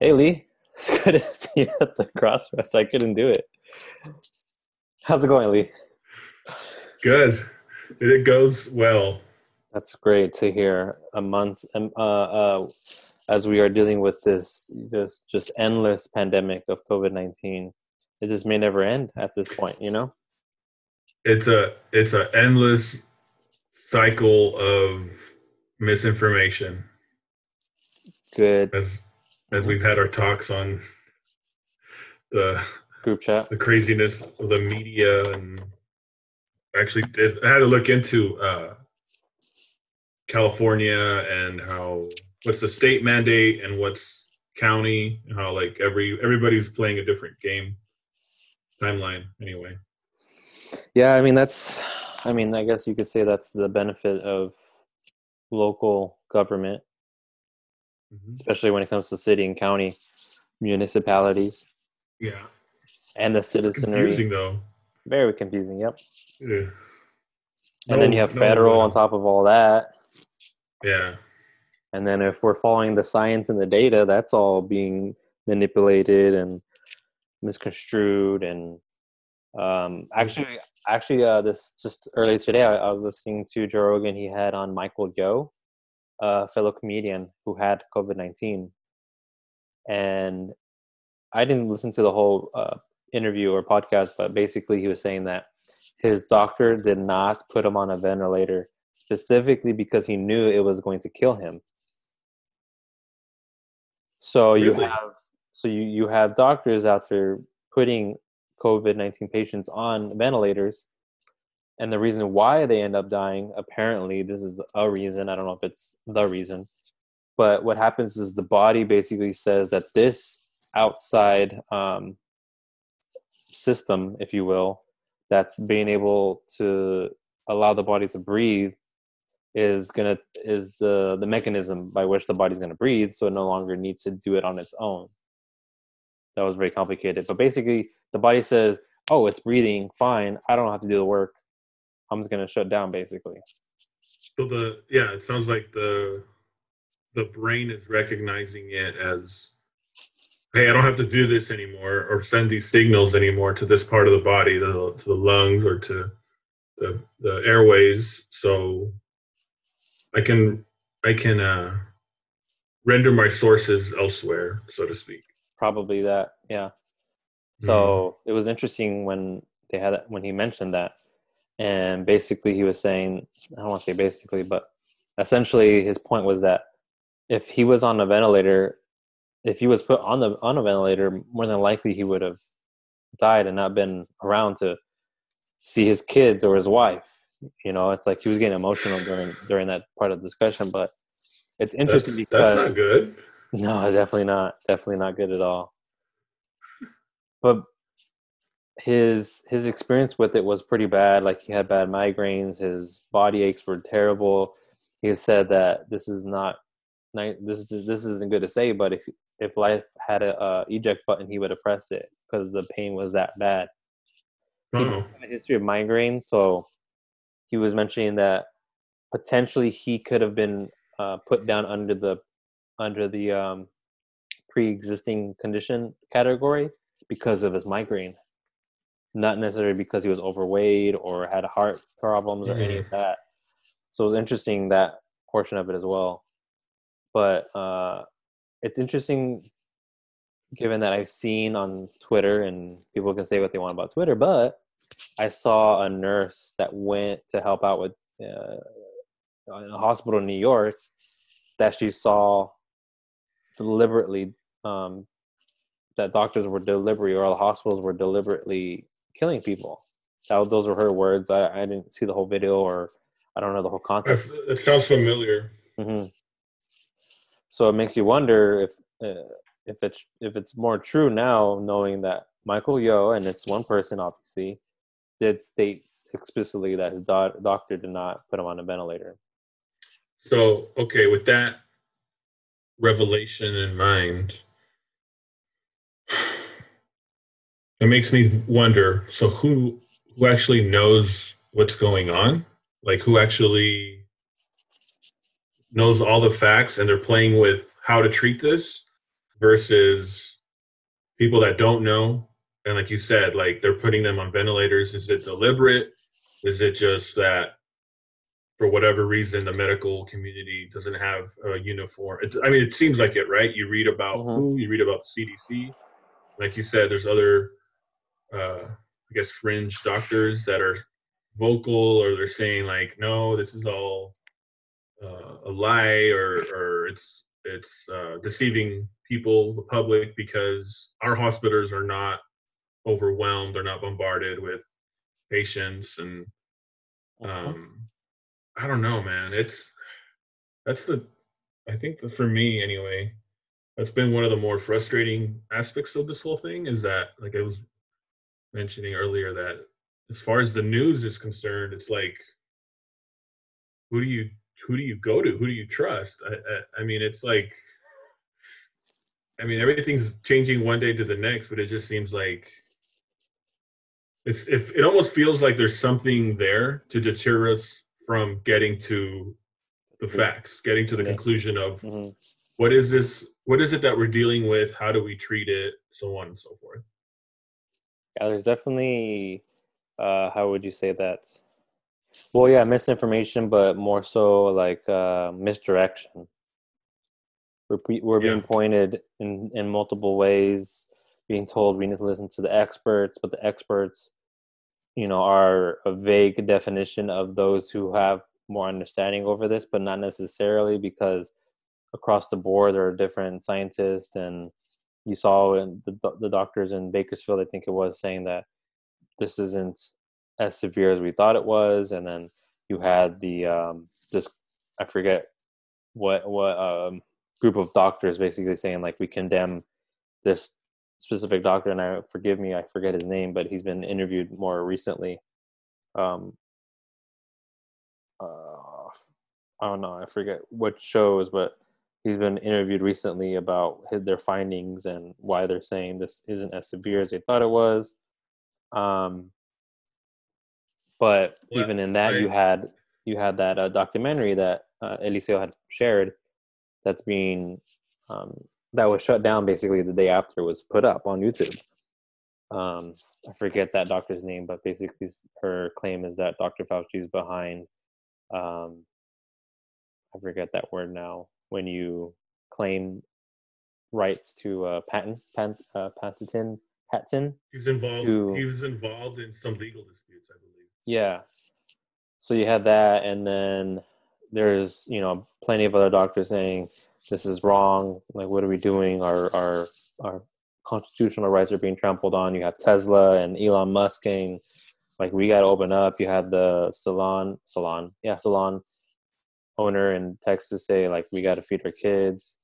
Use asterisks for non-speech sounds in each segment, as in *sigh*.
Hey Lee, *laughs* it's good to see you at the crossroads. I couldn't do it. How's it going, Lee? Good. It goes well. That's great to hear. A month, um, uh, uh, as we are dealing with this, this just endless pandemic of COVID nineteen, it just may never end at this point. You know, It's a it's an endless cycle of misinformation good as as we've had our talks on the group chat. the craziness of the media and actually I had to look into uh, California and how what's the state mandate and what's county and how like every everybody's playing a different game timeline anyway. Yeah, I mean that's, I mean I guess you could say that's the benefit of local government, especially when it comes to city and county municipalities Yeah, and the citizenry. confusing though. Very confusing. Yep. Yeah. and then you have no, federal on top of all that. Yeah, And then if we're following the science and the data, that's all being manipulated and misconstrued. And um, actually, actually, uh, this just earlier today, I, I was listening to Joe Rogan. He had on Michael Yo, a fellow comedian who had COVID nineteen, and I didn't listen to the whole uh, interview or podcast, but basically, he was saying that his doctor did not put him on a ventilator specifically because he knew it was going to kill him. So you have so you, you have doctors out there putting COVID nineteen patients on ventilators, and the reason why they end up dying, apparently, this is a reason. I don't know if it's the reason, but what happens is the body basically says that this outside um, system, if you will, that's being able to allow the body to breathe is gonna is the the mechanism by which the body's gonna breathe so it no longer needs to do it on its own that was very complicated but basically the body says oh it's breathing fine i don't have to do the work i'm just gonna shut down basically so the yeah, it sounds like the the brain is recognizing it as hey, I don't have to do this anymore or send these signals anymore to this part of the body, the, to the lungs or to the, the airways. So I can I can uh, render my sources elsewhere, so to speak. probably that yeah so it was interesting when they had when he mentioned that and basically he was saying i don't want to say basically but essentially his point was that if he was on a ventilator if he was put on the on a ventilator more than likely he would have died and not been around to see his kids or his wife you know it's like he was getting emotional during during that part of the discussion but it's That's, interesting that's because not good. no, definitely not. Definitely not good at all. But his his experience with it was pretty bad. Like he had bad migraines. His body aches were terrible. He said that this is not this is this isn't good to say, but if if life had a uh, eject button, he would have pressed it because the pain was that bad. He Oh, didn't have a history of migraine, so he was mentioning that potentially he could have been uh, put down under the under the um, pre-existing condition category because of his migraine, not necessarily because he was overweight or had heart problems or any of that. So it was interesting that portion of it as well. But uh, it's interesting given that I've seen on Twitter, and people can say what they want about Twitter, but I saw a nurse that went to help out with uh, in a hospital in New York that she saw deliberately um, that doctors were deliberately or the hospitals were deliberately killing people. That, those were her words. I, I didn't see the whole video or I don't know the whole context. it sounds familiar. hmm So it makes you wonder if uh, if it's if it's more true now, knowing that Michael Yo and it's one person obviously did state explicitly that his do- doctor did not put him on a ventilator. So, okay, with that revelation in mind, it makes me wonder. So, who who actually knows what's going on? Like, who actually knows all the facts, and they're playing with how to treat this versus people that don't know and like you said like they're putting them on ventilators is it deliberate is it just that for whatever reason the medical community doesn't have a uniform it's, i mean it seems like it right you read about Mhm. who you read about the cdc like you said there's other uh i guess fringe doctors that are vocal or they're saying like no this is all uh, a lie or or it's it's uh, deceiving people the public because our hospitals are not overwhelmed they're not bombarded with patients and um i don't know man. It's that's the i think that for me anyway that's been one of the more frustrating aspects of this whole thing is that like i was mentioning earlier that as far as the news is concerned it's like who do you who do you go to? Who do you trust? I i, I mean it's like i mean everything's changing one day to the next but it just seems like it's if it almost feels like there's something there to deter us from getting to the facts getting to the Yeah. conclusion of Mhm. what is this what is it that we're dealing with? How do we treat it? So on and so forth Yeah, there's definitely, uh, how would you say that? Well, yeah, misinformation, but more so like uh, misdirection. We're, we're being Yeah. pointed in, in multiple ways, being told we need to listen to the experts, but the experts, you know, are a vague definition of those who have more understanding over this, but not necessarily because across the board there are different scientists and you saw in the, the doctors in Bakersfield, I think it was, saying that this isn't as severe as we thought it was, and then you had the um, this I forget what what um, group of doctors basically saying like we condemn this specific doctor, and I forgive me, I forget his name, but he's been interviewed more recently. Um, uh, I don't know, I forget what shows, but he's been interviewed recently about his, their findings and why they're saying this isn't as severe as they thought it was. Um, but Well, even in that, you had you had that uh, documentary that uh, Eliseo had shared that's being um, that was shut down basically the day after it was put up on YouTube. Um, I forget that doctor's name, but basically her claim is that Dr. Fauci is behind. Um, I forget that word now. When you claim rights to uh, patent, patent, uh, patent, patent, he's involved To- he was involved in some legal disputes i believe Yeah. So you had that, and then there's you know plenty of other doctors saying this is wrong. Like, what are we doing? Our our our constitutional rights are being trampled on. You have Tesla and Elon Musk saying like we got to open up. You had the salon salon yeah salon owner in Texas say like we got to feed our kids.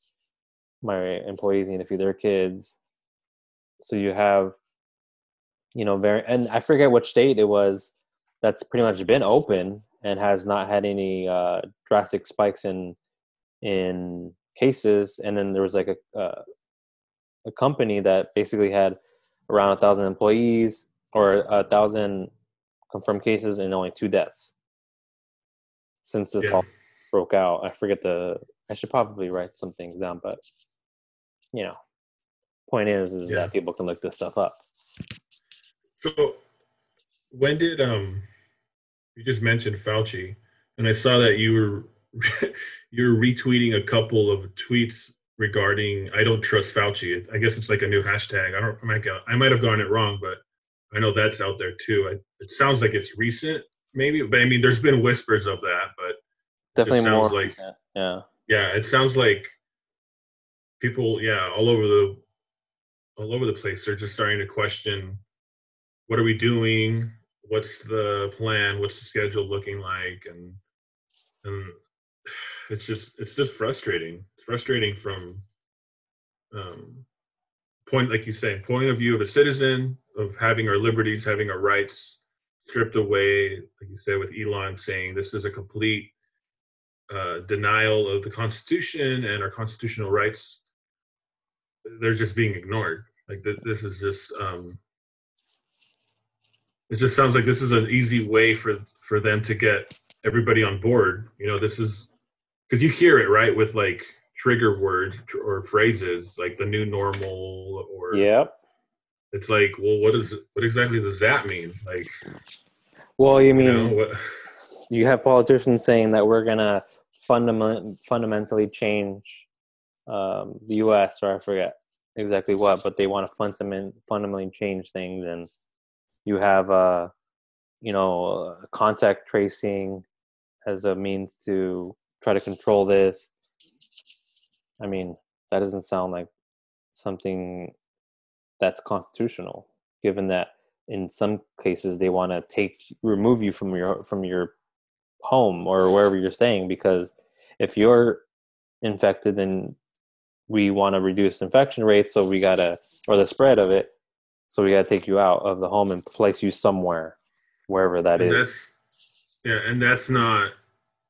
My employees need to feed their kids. So you have you know very and I forget which state it was that's pretty much been open and has not had any uh, drastic spikes in in cases. And then there was like a uh, a company that basically had around a thousand employees or a thousand confirmed cases and only two deaths since this Yeah. all broke out. I forget the. I should probably write some things down, but you know, point is is Yeah. that people can look this stuff up. So when did um you just mentioned Fauci and I saw that you were *laughs* you were retweeting a couple of tweets regarding I don't trust Fauci. I guess it's like a new hashtag. I don't I might go, I might have gotten it wrong, but I know that's out there too. I, it sounds like it's recent maybe, but I mean there's been whispers of that, Definitely more. sounds like- recent, yeah. yeah, it sounds like people yeah, all over the all over the place they're just starting to question what are we doing what's the plan what's the schedule looking like and and it's just it's just frustrating it's frustrating from um point like you say point of view of a citizen of having our liberties having our rights stripped away like you said with elon saying this is a complete uh, denial of the constitution and our constitutional rights they're just being ignored. Like th- this is just um it just sounds like this is an easy way for for them to get everybody on board. You know this is because you hear it right with like trigger words or phrases like the new normal or Yep. it's like well what is what exactly does that mean? Like Well, you you mean know what you have politicians saying that we're gonna fundament, fundamentally change um, the U.S. or I forget exactly what, but they want to fundament, fundamentally change things, and you have uh, you know uh, contact tracing as a means to try to control this. I mean, that doesn't sound like something that's constitutional, given that in some cases they want to take remove you from your from your home or wherever you're staying because if you're infected then we want to reduce infection rates so we gotta or the spread of it so we gotta take you out of the home and place you somewhere wherever that and is. that's yeah and that's not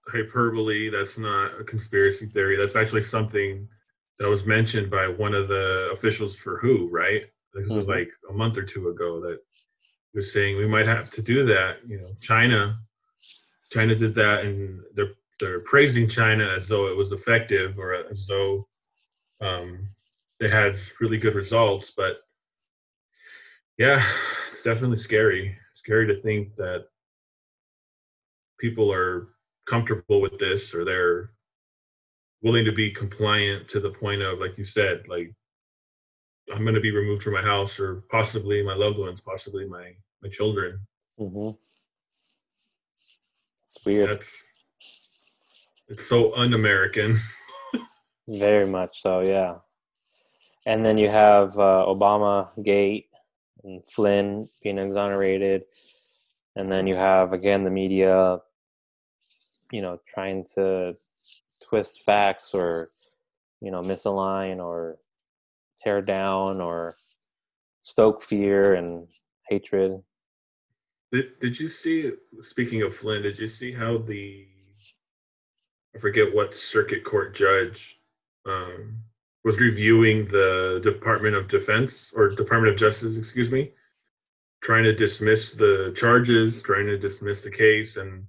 hyperbole that's not a conspiracy theory that's actually something that was mentioned by one of the officials for who right this was Mhm. like a month or two ago that was saying we might have to do that you know china china did that and they're they're praising china as though it was effective or as though um, they had really good results but yeah it's definitely scary. Scary to think that people are comfortable with this or they're willing to be compliant to the point of like you said like i'm going to be removed from my house or possibly my loved ones possibly my my children. Hmm It's weird, that's it's so un-american *laughs* very much so. Yeah, and then you have uh, Obama Gate and Flynn being exonerated, and then you have again the media, you know, trying to twist facts or you know misalign or tear down or stoke fear and hatred. Did, did you see speaking of flynn did you see how the i forget what circuit court judge um, was reviewing the department of defense or department of justice excuse me trying to dismiss the charges trying to dismiss the case and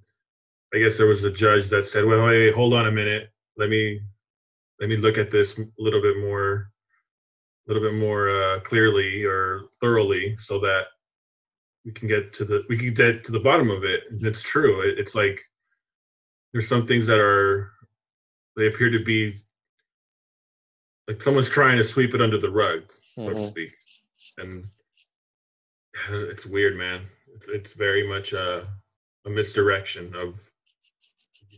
i guess there was a judge that said well wait, wait hold on a minute. Let me let me look at this a little bit more a little bit more uh, clearly or thoroughly so that we can get to the we can get to the bottom of it. And it's true. It, it's like there's some things that are they appear to be like someone's trying to sweep it under the rug so to Mhm. speak. And *sighs* it's weird man. It's, it's very much a, a misdirection of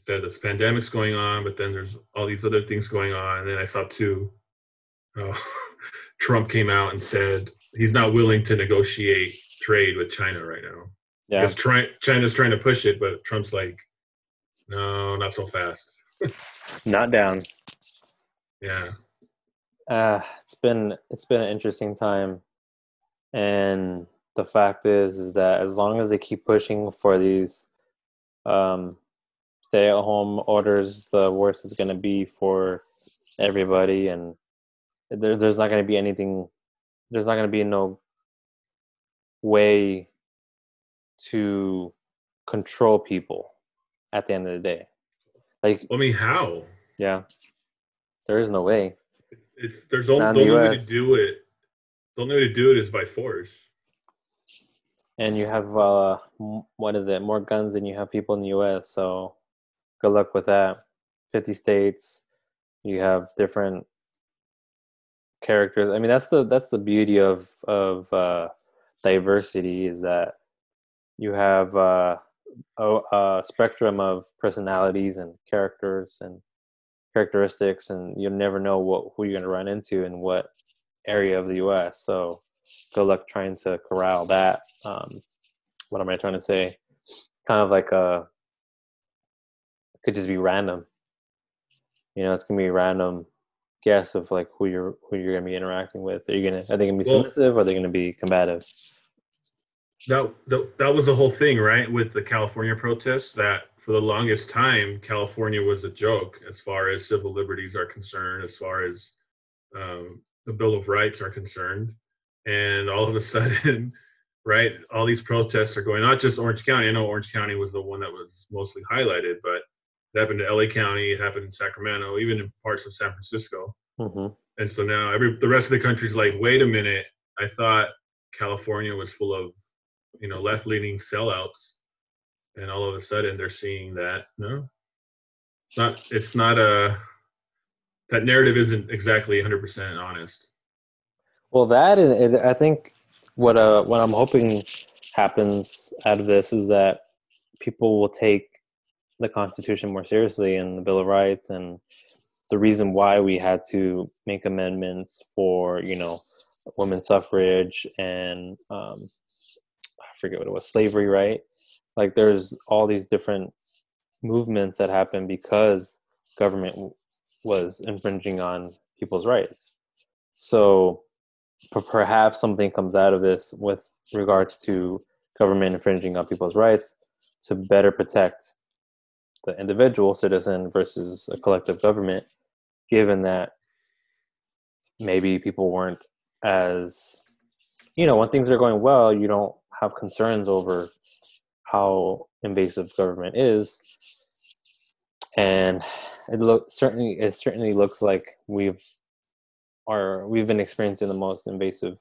said this pandemic's going on but then there's all these other things going on. And then i saw too uh, *laughs* trump came out and said he's not willing to negotiate trade with china right now. Yeah, because try, china's trying to push it but trump's like no not so fast. *laughs* Not down. yeah. Uh, it's been it's been an interesting time, and the fact is is that as long as they keep pushing for these um, stay at home orders, the worst is going to be for everybody, and there, there's not going to be anything. There's not going to be no way to control people at the end of the day. Like, i mean how? Yeah, there is no way. it's there's only the the only way to do it the only way to do it is by force. And you have uh what is it more guns than you have people in the us so good luck with that. 50 states you have different characters. I mean that's the that's the beauty of of uh diversity is that you have uh a, spectrum of personalities and characters and characteristics and you never know what who you're going to run into in what area of the us so good luck trying to corral that. Um, what am I trying to say? Kind of like a could just be random. You know, it's gonna be random guess of like who you're who you're gonna be interacting with. Are you gonna are they gonna be Well- submissive or are they gonna be combative? that, that that was the whole thing right with the california protests that for the longest time california was a joke as far as civil liberties are concerned as far as um, the bill of rights are concerned and all of a *laughs* sudden right all these protests are going not just orange county i know orange county was the one that was mostly highlighted but It happened to LA County. It happened in Sacramento, even in parts of San Francisco. hmm And so now every the rest of the country's like, wait a minute. I thought California was full of, you know, left leaning sellouts, and all of a sudden they're seeing that no, it's not. It's not a. That narrative isn't exactly 100% honest. Well, that and I think what uh what I'm hoping happens out of this is that people will take the Constitution more seriously and the Bill of Rights and the reason why we had to make amendments for you know women's suffrage and um, I forget what it was slavery, right? Like there's all these different movements that happened because government w- was infringing on people's rights. So p- perhaps something comes out of this with regards to government infringing on people's rights to better protect the individual citizen versus a collective government given that maybe people weren't as you know when things are going well you don't have concerns over how invasive government is. And it look certainly it certainly looks like we've are we've been experiencing the most invasive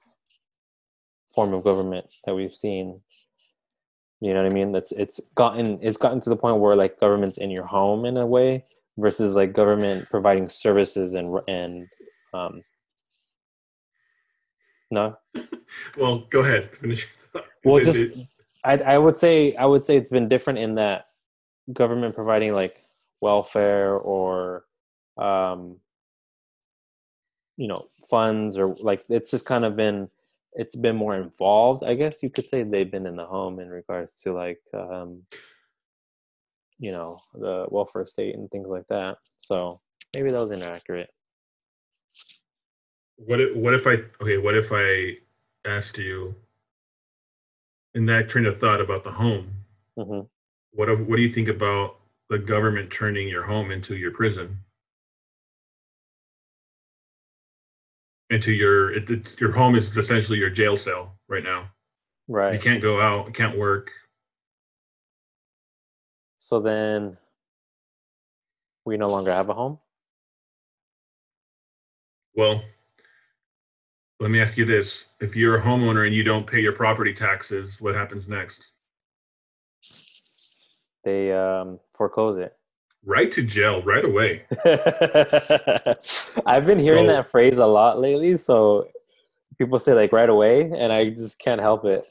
form of government that we've seen you know what i mean that's it's gotten it's gotten to the point where like government's in your home in a way versus like government providing services and and um no *laughs* Well, go ahead. Finish. well just I, I would say i would say it's been different in that government providing like welfare or um you know funds or like it's just kind of been it's been more involved i guess you could say they've been in the home in regards to like um you know the welfare state and things like that so maybe that was inaccurate what if, what if I okay? What if I asked you in that train of thought about the home? hmm What what do you think about the government turning your home into your prison? Into your it, it, your home is essentially your jail cell right now. Right. You can't go out, you can't work. so then we no longer have a home Well, let me ask you this: If you're a homeowner and you don't pay your property taxes, what happens next? they um foreclose it Right to jail right away. *laughs* I've been hearing So- that phrase a lot lately. So people say like right away, and I just can't help it.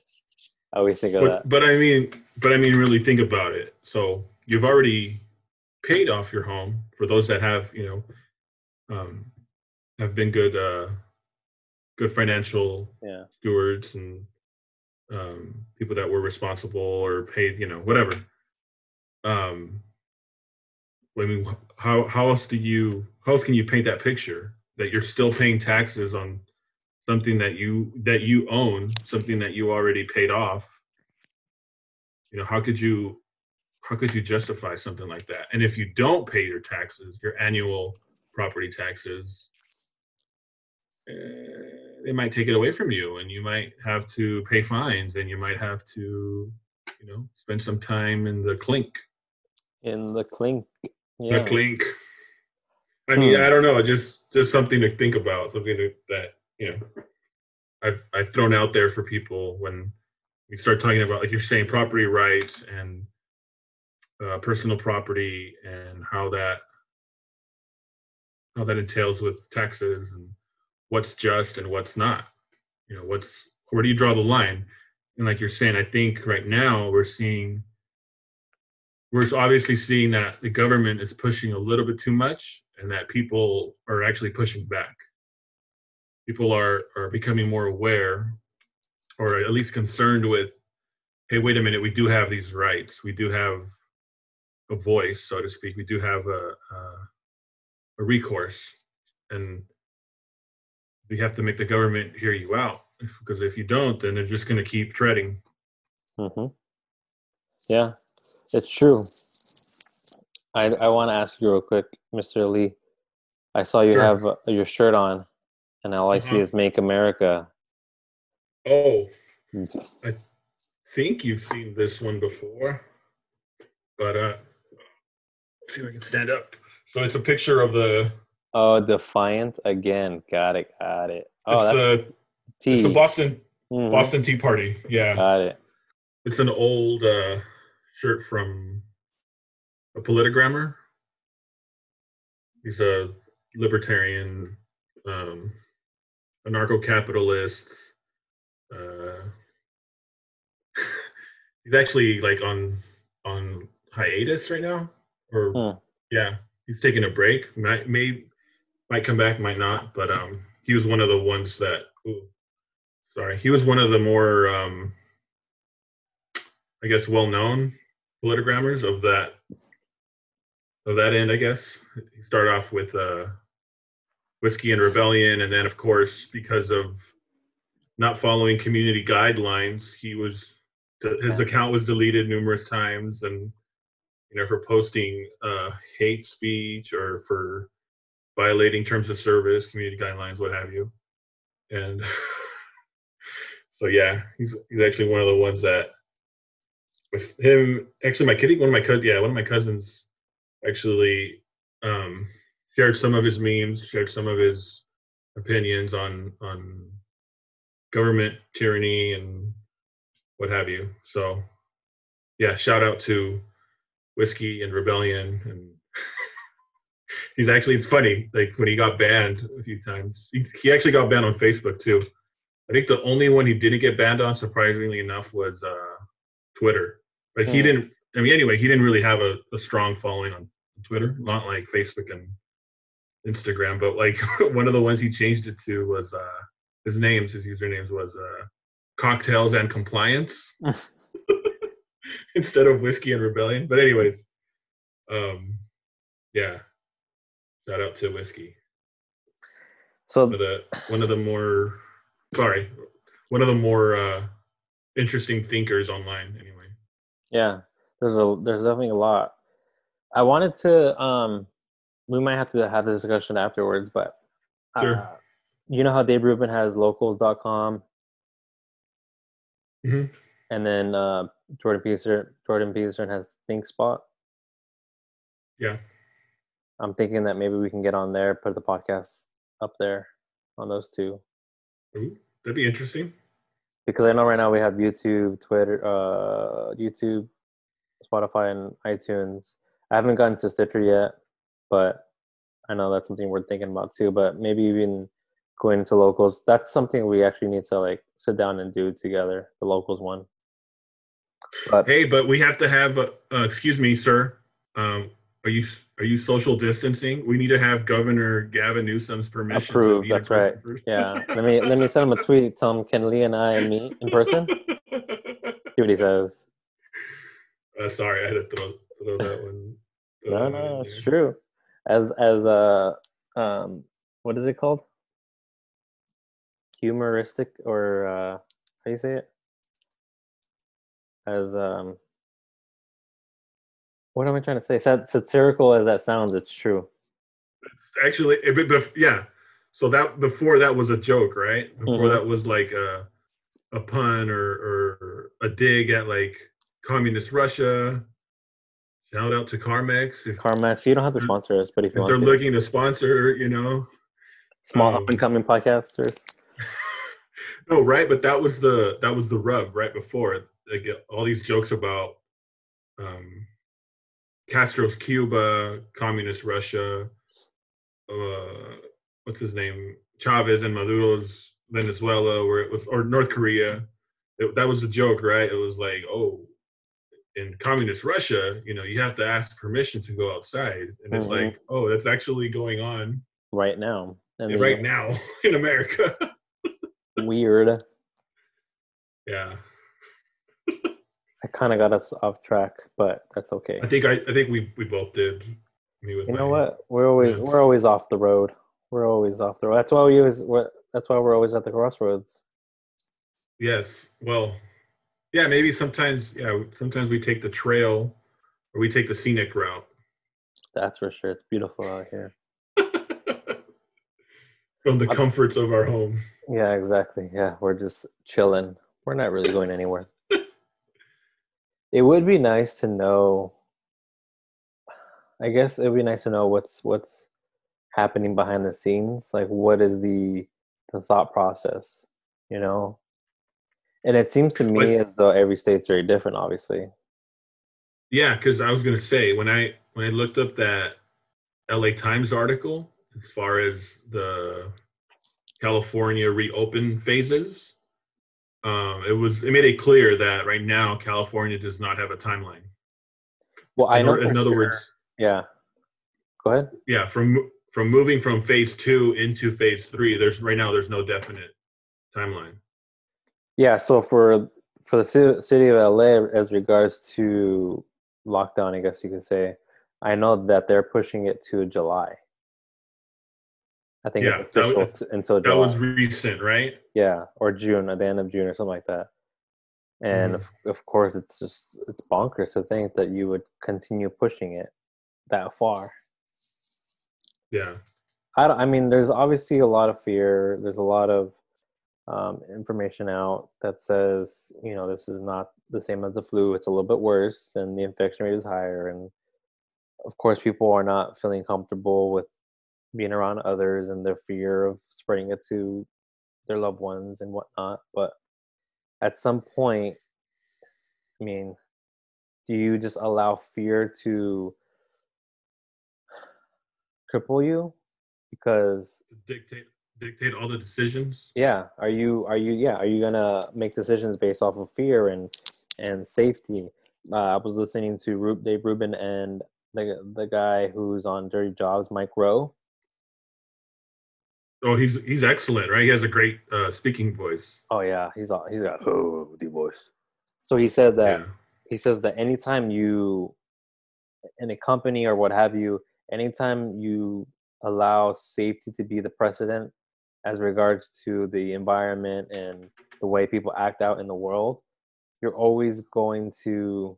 I always think of But, that. but I mean, but I mean, really think about it. So you've already paid off your home for those that have, you know, um, have been good, uh, good financial Yeah. stewards and um, people that were responsible or paid, you know, whatever. Um, I mean, how how else do you how else can you paint that picture that you're still paying taxes on something that you that you own, something that you already paid off? You know, how could you how could you justify something like that? And if you don't pay your taxes, your annual property taxes, uh, they might take it away from you, and you might have to pay fines, and you might have to, you know, spend some time in the clink. In the clink. Yeah. clink. I mean, Hmm. I don't know. Just just something to think about. Something to, that you know, I've I've thrown out there for people when we start talking about like you're saying property rights and uh, personal property and how that how that entails with taxes and what's just and what's not. You know, what's where do you draw the line? And like you're saying, I think right now we're seeing we're obviously seeing that the government is pushing a little bit too much and that people are actually pushing back. People are are becoming more aware or at least concerned with hey wait a minute we do have these rights. We do have a voice so to speak. We do have a a, a recourse. And we have to make the government hear you out. Because if you don't then they're just going to keep treading. Mm-hmm. Yeah, it's true. I I want to ask you real quick, Mr. Lee. I saw you Sure. have uh, your shirt on, and all I see Uh-huh. is "Make America." oh Mm. i think you've seen this one before but uh see if I can stand up. So it's a picture of the. Oh, Defiant again. Got it. Got it. Oh, it's that's the T. it's a Boston Mhm. Boston Tea Party. Yeah, Got it. it's an old uh, shirt from a politigrammer. He's a libertarian, um, anarcho-capitalist. Uh, *laughs* he's actually like on on hiatus right now, or Hmm. yeah, he's taking a break. Might may might come back, might not. But um, he was one of the ones that. Ooh, sorry, he was one of the more um, I guess well-known politigrammers of that of that end. I guess he started off with uh, whiskey and rebellion, and then of course because of not following community guidelines, he was his account was deleted numerous times, and you know for posting uh, hate speech or for violating terms of service, community guidelines, what have you, and *laughs* so yeah, he's he's actually one of the ones that with him actually my kid one of my cousins yeah one of my cousins actually um shared some of his memes shared some of his opinions on on government tyranny and what have you. So yeah shout out to whiskey and rebellion and *laughs* he's actually it's funny like when he got banned a few times he, he actually got banned on facebook too. I think the only one he didn't get banned on surprisingly enough was uh Twitter. But he Hmm. didn't. I mean, anyway, he didn't really have a, a strong following on Twitter, not like Facebook and Instagram. But like *laughs* one of the ones he changed it to was uh, his names. His usernames was uh, cocktails and compliance *laughs* *laughs* instead of whiskey and rebellion. But anyways, um, yeah. Shout out to whiskey. So One of the one of the more sorry, one of the more uh, interesting thinkers online. Anyway. yeah, there's a there's definitely a lot. I wanted to um we might have to have this discussion afterwards, but Sure. uh, you know how Dave Rubin has locals.com Mhm. and then uh Jordan Peterson Jordan Peterson has ThinkSpot. Yeah. I'm thinking that maybe we can get on there, put the podcast up there on those two. Ooh, that'd be interesting. Because I know right now we have YouTube, Twitter, uh, YouTube, Spotify, and iTunes. I haven't gotten to Stitcher yet, but I know that's something we're thinking about too. But maybe even going into locals, that's something we actually need to like sit down and do together. The locals one. But Hey, but we have to have. Uh, excuse me, sir. Um, are you are you social distancing? We need to have Governor Gavin Newsom's permission. to Approved, that's right. yeah, let me let me send him a tweet. Tell him can Lee and I meet in person? *laughs* See what he says. uh, sorry, I had to throw throw that one. throw No, that no, it's true. As as a um, what is it called? Humoristic or uh, how do you say it? As um, what am I trying to say? Sat- satirical as that sounds, it's true. Actually, it, bef- yeah. So that before that was a joke, right? Before Mhm. that was like a a pun or or a dig at like communist Russia. Shout out to Carmex if, Carmax, you don't have to sponsor us, but if you if they're to, looking to sponsor, you know. small um, up and coming podcasters. *laughs* no, right, but that was the that was the rub right before like all these jokes about um, Castro's Cuba, communist Russia, uh, what's his name, Chavez and Maduro's Venezuela, where it was or North Korea. It, that was the joke, right? It was like, oh, in communist Russia, you know, you have to ask permission to go outside, and it's Mhm. like, oh, that's actually going on right now. I mean, right now *laughs* in America. *laughs* Weird. yeah. I kind of got us off track, but that's okay. I think I, I think we we both did. Me with You know what? We're always we're always off the road. We're always off the road. That's why we always that's why we're always at the crossroads. Yes. Well, yeah. Maybe sometimes. Yeah. Sometimes we take the trail, or we take the scenic route. That's for sure. It's beautiful out here. *laughs* From the comforts of our home. Yeah, exactly. Yeah, we're just chilling. We're not really going anywhere. It would be nice to know I guess it'd be nice to know what's what's happening behind the scenes. Like, what is the the thought process? You know, and it seems to me as though every state's very different. Obviously. Yeah, because I was gonna say when I when I looked up that LA Times article as far as the California reopen phases, um, it was it made it clear that right now California does not have a timeline. Well, I in, know. in other sure. words, yeah. Go ahead. yeah, from from moving from phase two into phase three, there's right now there's no definite timeline. Yeah. So for for the city of LA, as regards to lockdown, I guess you could say, I know that they're pushing it to July. I think Yeah, it's official was- until That July. was recent, right? yeah, or June, at the end of June, or something like that. And Mhm. of, of course, it's just it's bonkers to think that you would continue pushing it that far. Yeah. I, I mean, there's obviously a lot of fear. There's a lot of um, information out that says, you know, this is not the same as the flu. It's a little bit worse, and the infection rate is higher. And of course, people are not feeling comfortable with being around others and their fear of spreading it to their loved ones and whatnot. But at some point, I mean, do you just allow fear to cripple you? Because Dictate dictate all the decisions. yeah are you are you yeah are you gonna make decisions based off of fear and and safety uh, i was listening to dave rubin and the the guy who's on dirty jobs mike rowe Oh, he's he's excellent, right? He has a great uh, speaking voice. oh yeah he's all he's got oh the voice so he said that Yeah. he says that anytime you in a company or what have you anytime you allow safety to be the precedent as regards to the environment and the way people act out in the world you're always going to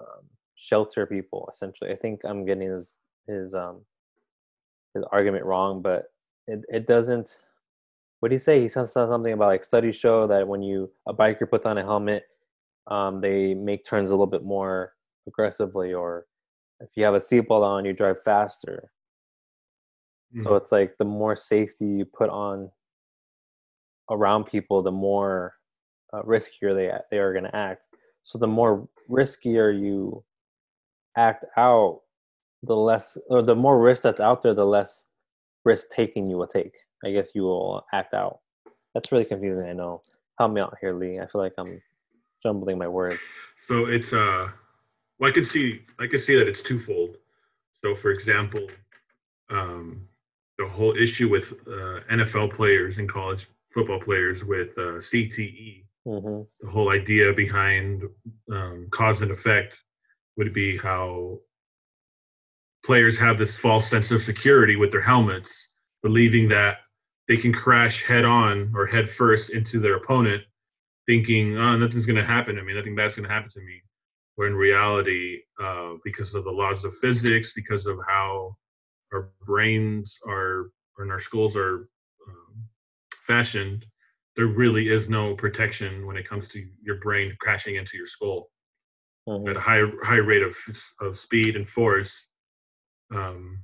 um, shelter people essentially i think i'm getting his his um his argument wrong but it, it doesn't what did he say? He said something about like studies show that when you a biker puts on a helmet um, they make turns a little bit more aggressively or if you have a seatbelt on you drive faster. So Mhm. it's like the more safety you put on around people the more uh, riskier they they are going to act. So the more riskier you act out the less or the more risk that's out there the less risk taking you will take. I guess you will act out. That's really confusing i know. Help me out here lee. I feel like i'm jumbling my words So it's uh, well, I could see I could see that it's twofold. So, for example, um, the whole issue with uh, NFL players and college football players with uh, CTE, hmm the whole idea behind um, cause and effect would be how players have this false sense of security with their helmets, believing that they can crash head on or head first into their opponent, thinking, oh, nothing's going to happen to me, nothing bad's going to happen to me. Where in reality, uh, because of the laws of physics, because of how our brains are and our skulls are um, fashioned, there really is no protection when it comes to your brain crashing into your skull hmm at a high high rate of of speed and force. Um,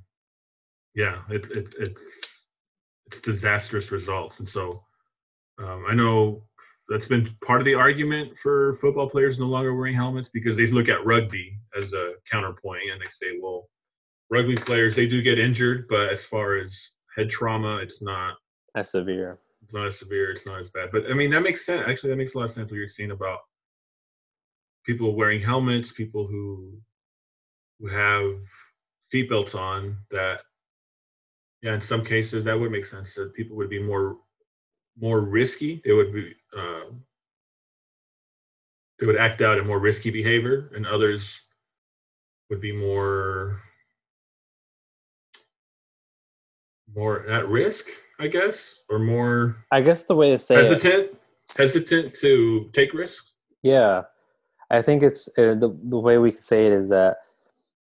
yeah, it, it, it's it's disastrous results, and so um, I know that's been part of the argument for football players no longer wearing helmets because they look at rugby as a counterpoint and they say, well, rugby players they do get injured, but as far as head trauma, it's not that's severe it's not as severe, it's not as bad. But I mean, that makes sense. Actually, that makes a lot of sense what you're saying about people wearing helmets, people who who have seatbelts on. That yeah, in some cases that would make sense. That people would be more more risky. They would be uh, they would act out in more risky behavior, and others would be more more at risk, I guess, or more i guess the way to say it, hesitant hesitant to take risks Yeah, I think it's uh, the the way we say it is that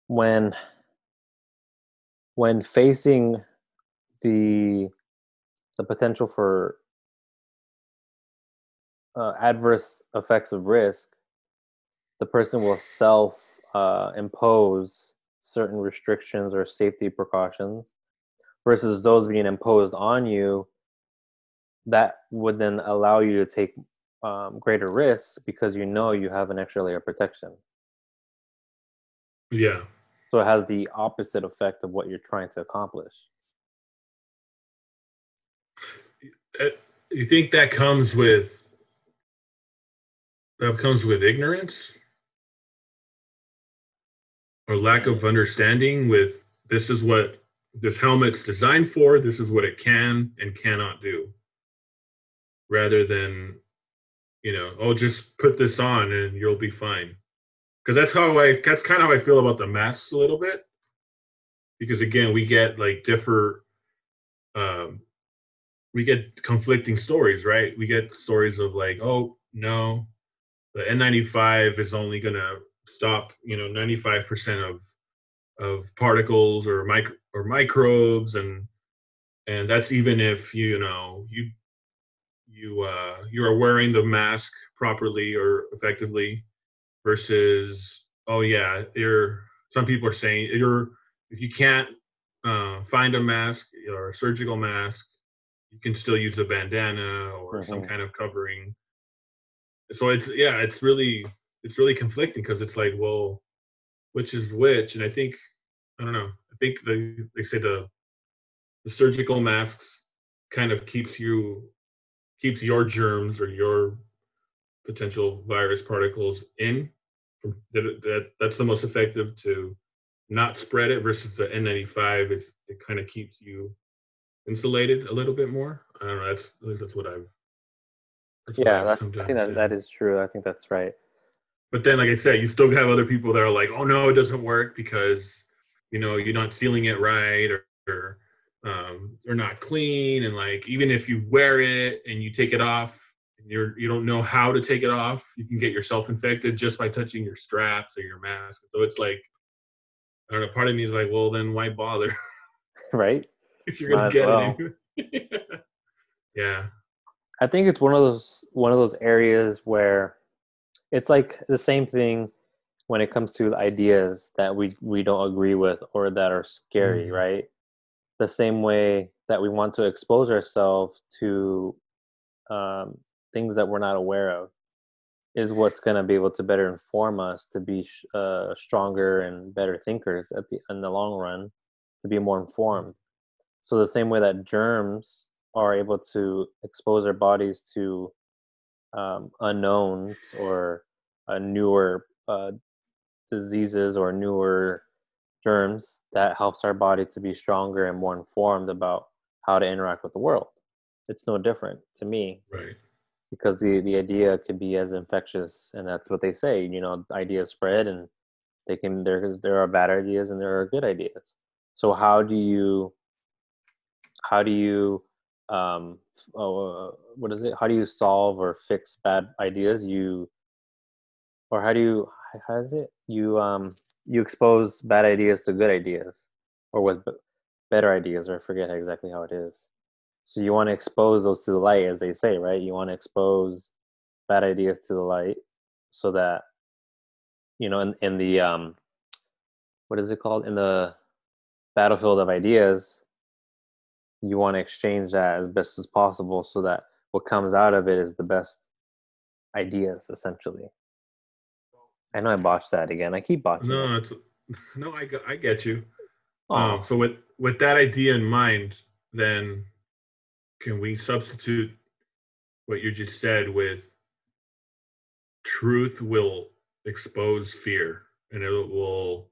when when facing the the potential for uh, adverse effects of risk, the person will self uh, impose certain restrictions or safety precautions versus those being imposed on you that would then allow you to take um, greater risks because you know you have an extra layer of protection Yeah. So it has the opposite effect of what you're trying to accomplish Uh, You think that comes with that comes with ignorance or lack of understanding with this is what this helmet's designed for, this is what it can and cannot do. Rather than, you know, oh just put this on and you'll be fine. Because that's how I that's kind of how I feel about the masks a little bit. Because again, we get like different um we get conflicting stories, right? We get stories of like, oh no, the N95 is only gonna stop, you know, 95% of of particles or micro or microbes, and and that's even if you know you you uh, you are wearing the mask properly or effectively, versus oh yeah, you're some people are saying you're if you can't uh, find a mask or a surgical mask you can still use a bandana or some Mhm. kind of covering. So it's yeah, it's really it's really conflicting because it's like, well, which is which? And I think I don't know. I think they they say the the surgical masks kind of keeps you keeps your germs or your potential virus particles in. That, that that's the most effective to not spread it versus the N95 is it kind of keeps you insulated a little bit more. I don't know. That's at least that's what I've. that's what yeah I've that's i think that, that is true i think that's right But then, like I said, you still have other people that are like, "Oh no, it doesn't work because you know you're not sealing it right, or, or um, they're not clean." And like, even if you wear it and you take it off, you're you don't know how to take it off, you can get yourself infected just by touching your straps or your mask. So it's like, I don't know. Part of me is like, well, then why bother *laughs* right if you're gonna Might get well. it anyway? *laughs* yeah. I think it's one of those one of those areas where it's like the same thing when it comes to ideas that we we don't agree with or that are scary, Mhm. right? The same way that we want to expose ourselves to um, things that we're not aware of is what's going to be able to better inform us to be uh, stronger and better thinkers at the in the long run, to be more informed. So the same way that germs are able to expose our bodies to um, unknowns or uh, newer uh, diseases or newer germs, that helps our body to be stronger and more informed about how to interact with the world. It's no different to me Right. Because the, the idea could be as infectious, and that's what they say. You know, ideas spread, and they can there there are bad ideas and there are good ideas. So how do you how do you um oh, uh, what is it how do you solve or fix bad ideas you or how do you how is it you um you expose bad ideas to good ideas or with better ideas or i forget exactly how it is so you want to expose those to the light as they say right you want to expose bad ideas to the light so that you know in, in the um what is it called in the battlefield of ideas you want to exchange that as best as possible so that what comes out of it is the best ideas essentially i know i botched that again i keep botching it. No, it's no. I get- I get you. oh. Um, so with with that idea in mind, then can we substitute what you just said with truth will expose fear and it will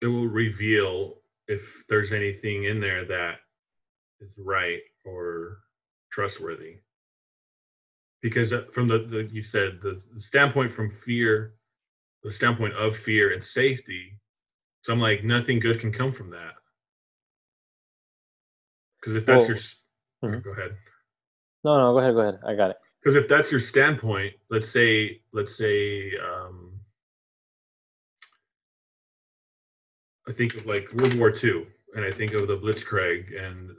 it will reveal if there's anything in there that is right or trustworthy. Because uh, from the, the you said the, the standpoint from fear the standpoint of fear and safety so i'm like nothing good can come from that because if that's Well- your Mhm. go ahead. No no go ahead go ahead. I got it. Because if that's your standpoint let's say let's say um i think of like world war ii and i think of the blitzkrieg and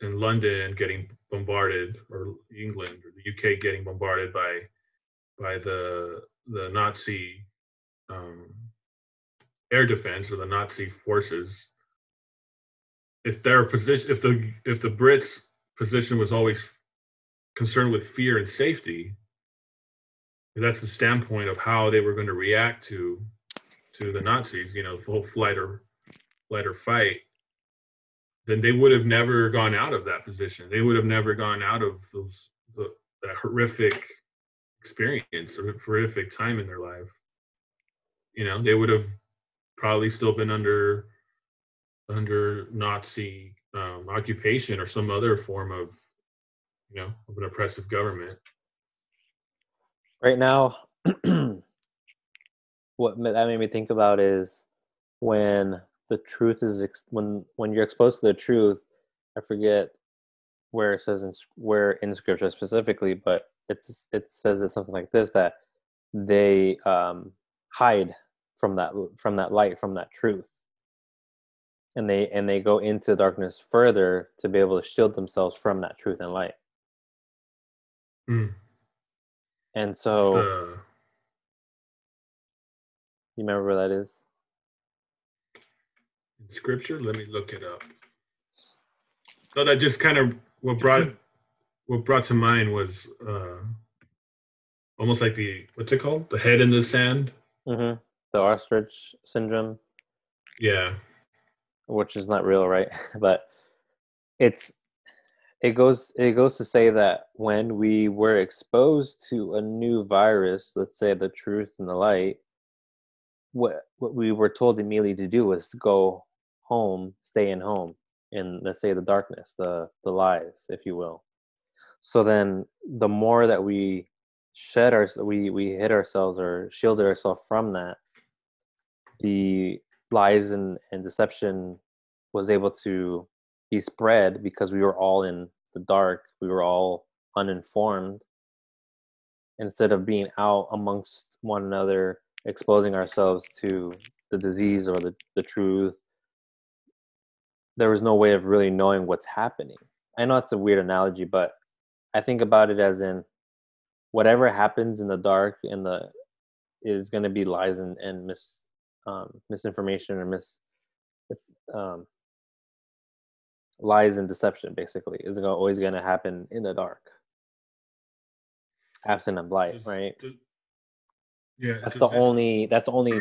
in london getting bombarded or england or the uk getting bombarded by by the the nazi um, air defense or the Nazi forces, if their position, if the if the Brits' position was always concerned with fear and safety, that's the standpoint of how they were going to react to to the Nazis. You know, the whole flight or flight or fight. Then they would have never gone out of that position. They would have never gone out of those the, that horrific experience, a horrific time in their life. You know, they would have probably still been under under Nazi um, occupation or some other form of, you know, of an oppressive government. Right now, *clears throat* what that made me think about is when the truth is ex- when when you're exposed to the truth. I forget where it says in where in scripture specifically, but it's it says it's something like this that they um, hide from that from that light from that truth and they and they go into darkness further to be able to shield themselves from that truth and light. Mm. and so uh, you remember where that is? In scripture? Let me look it up. So that just kind of what brought what brought to mind was uh almost like the what's it called? The head in the sand? Mm-hmm. the ostrich syndrome? Yeah which is not real, right? *laughs* but it's it goes it goes to say that when we were exposed to a new virus, let's say the truth and the light, what what we were told immediately to do was to go home, stay in home, in let's say the darkness, the the lies, if you will. So then, the more that we shed our we we hid ourselves or shielded ourselves from that, the lies and, and deception was able to be spread because we were all in the dark we were all uninformed. Instead of being out amongst one another exposing ourselves to the disease or the, the truth there was no way of really knowing what's happening. I know it's a weird analogy but i think about it as in whatever happens in the dark in the is going to be lies and, and mis um, misinformation or mis it's um, lies and deception basically is always going to happen in the dark. Absent of light right? yeah that's the only that's the only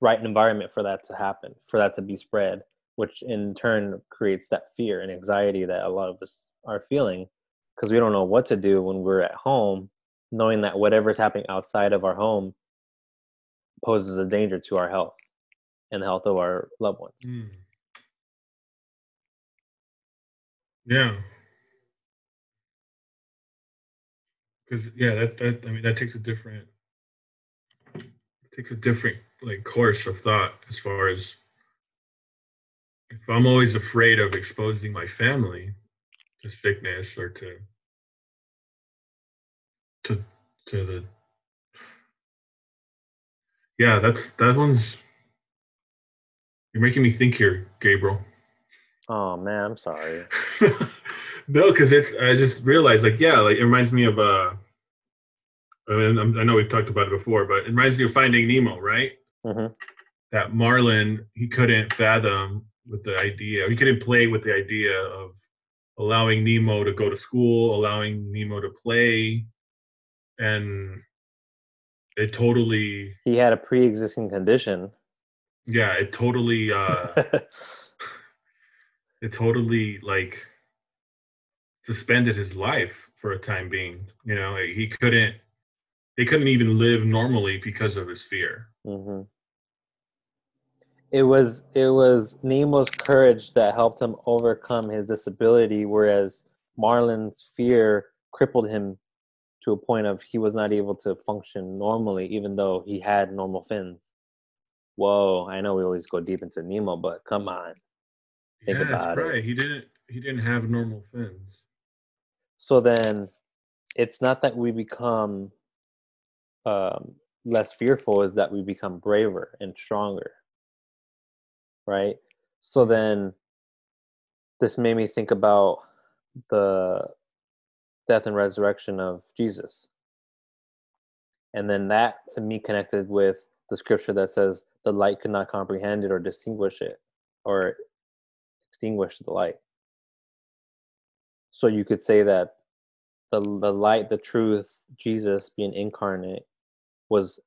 right environment for that to happen for that to be spread which in turn creates that fear and anxiety that a lot of us are feeling because we don't know what to do when we're at home knowing that whatever's happening outside of our home poses a danger to our health and the health of our loved ones. Mm. Yeah. Because yeah, that that I mean that takes a different takes a different like course of thought as far as if I'm always afraid of exposing my family to sickness or to to to the yeah that's that one's you're making me think here, Gabriel. Oh man, I'm sorry. *laughs* no, because it's I just realized like yeah, like it reminds me of uh I mean I know we've talked about it before, but it reminds me of Finding Nemo, right? Mm-hmm. That Marlin he couldn't fathom with the idea, he couldn't play with the idea of allowing Nemo to go to school, allowing Nemo to play, and it totally he had a pre-existing condition. Yeah it totally uh *laughs* it totally like suspended his life for a time being you know? He couldn't he couldn't even live normally because of his fear. Mm-hmm. it was it was nemo's courage that helped him overcome his disability whereas marlin's fear crippled him to a point of he was not able to function normally even though he had normal fins whoa, I know we always go deep into Nemo, but come on. Think yeah, about that's right. It. He didn't he didn't have normal fins. So then it's not that we become um, less fearful, is that we become braver and stronger. Right? So then this made me think about the death and resurrection of Jesus. And then that to me connected with the scripture that says the light could not comprehend it or distinguish it or extinguish the light. So you could say that the the light, the truth, Jesus being incarnate was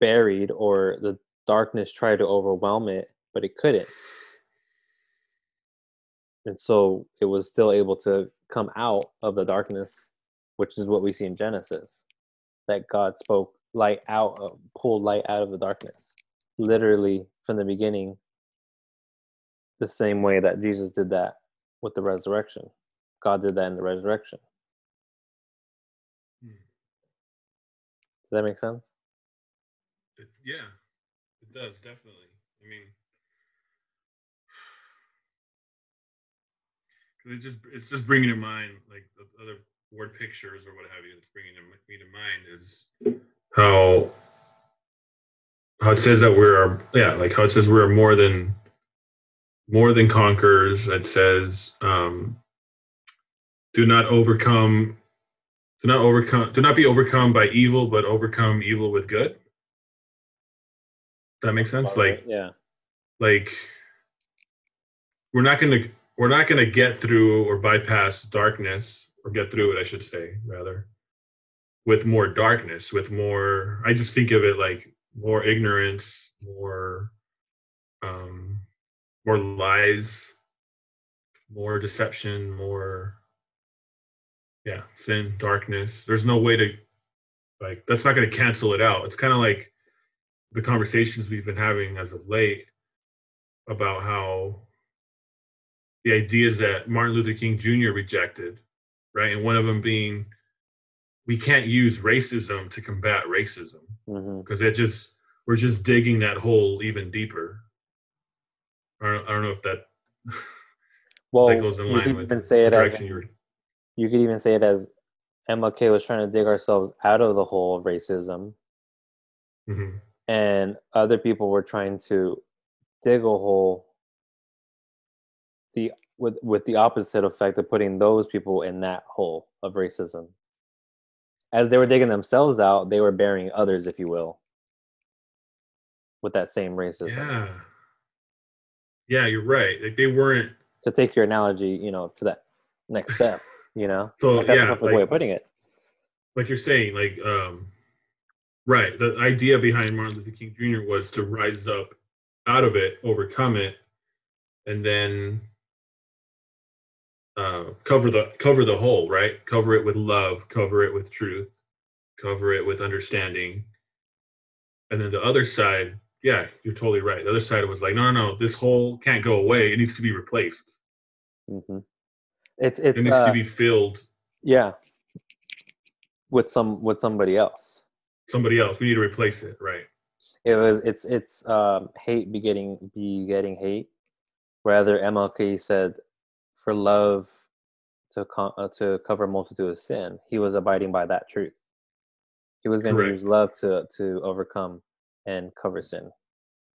buried or the darkness tried to overwhelm it, but it couldn't. And so it was still able to come out of the darkness, which is what we see in Genesis. That God spoke light out, of, pulled light out of the darkness, literally from the beginning, the same way that Jesus did that with the resurrection. God did that in the resurrection. Hmm. Does that make sense? It, yeah, it does definitely. I mean, cause it just it's just bringing to mind like the other word pictures or what have you. It's bringing to me to mind is how how it says that we're yeah like how it says we're more than more than conquerors. It says um, do not overcome do not overcome do not be overcome by evil but overcome evil with good that makes sense like yeah like we're not going to we're not going to get through or bypass darkness or get through it i should say rather with more darkness with more i just think of it like more ignorance more um more lies more deception more yeah sin darkness. There's no way to like that's not going to cancel it out. It's kind of like the conversations we've been having as of late about how the ideas that martin luther king jr rejected right? And one of them being we can't use racism to combat racism because it just we're just digging that hole even deeper. I don't, I don't know if that *laughs* Well, that goes in you line could with even say it as you you could even say it as MLK was trying to dig ourselves out of the hole of racism, Mhm. and other people were trying to dig a hole the with with the opposite effect of putting those people in that hole of racism. As they were digging themselves out, they were burying others, if you will, with that same racism. yeah yeah you're right like they weren't To take your analogy, you know, to that next step, you know, *laughs* So, Like, that's yeah, a perfect way of putting it. like you're saying, like um right, the idea behind Martin Luther King Jr. was to rise up out of it, overcome it, and then uh cover the cover the hole, right? Cover it with love, cover it with truth, cover it with understanding. And then the other side, yeah, you're totally right. The other side was like, no, no, no, this hole can't go away. It needs to be replaced. hmm It's It needs uh, to be filled yeah, with some with somebody else. somebody else. We need to replace it, right? It was it's it's um, hate begetting begetting hate. Rather, MLK said, "For love to co- uh, to cover a multitude of sin." He was abiding by that truth. He was going to use love to to overcome and cover sin,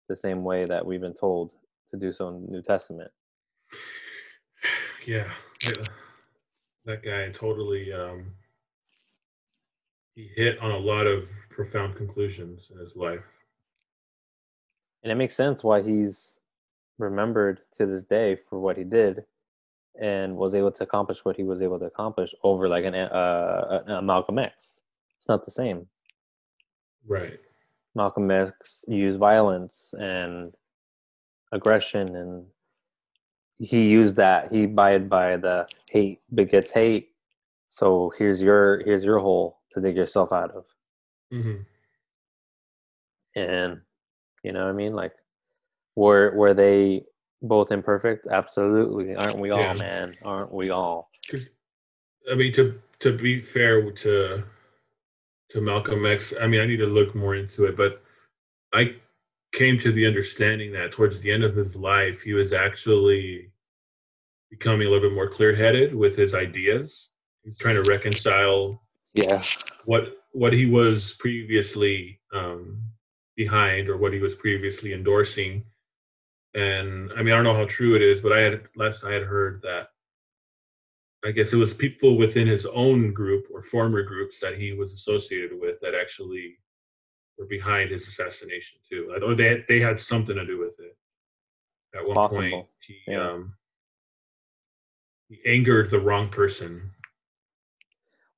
the same way that we've been told to do so in the New Testament. yeah, yeah, that guy totally um, he hit on a lot of profound conclusions in his life. and it makes sense why he's remembered to this day for what he did and was able to accomplish what he was able to accomplish over like an uh, a, Malcolm X. It's not the same. Right. Malcolm X used violence and aggression, and he used that. He abided by the hate begets hate. So here's your here's your hole to dig yourself out of. hmm and you know what i mean like were were they both imperfect absolutely aren't we all Yeah. man aren't we all I mean, to to be fair to to Malcolm X, I mean, I need to look more into it, but I came to the understanding that towards the end of his life, he was actually becoming a little bit more clear-headed with his ideas. He's trying to reconcile yeah what what he was previously um, behind or what he was previously endorsing. And I mean, I don't know how true it is, but I had last I had heard that I guess it was people within his own group or former groups that he was associated with that actually were behind his assassination too. I thought they had, they had something to do with it. At one Possible. point, he Yeah. um, he angered the wrong person.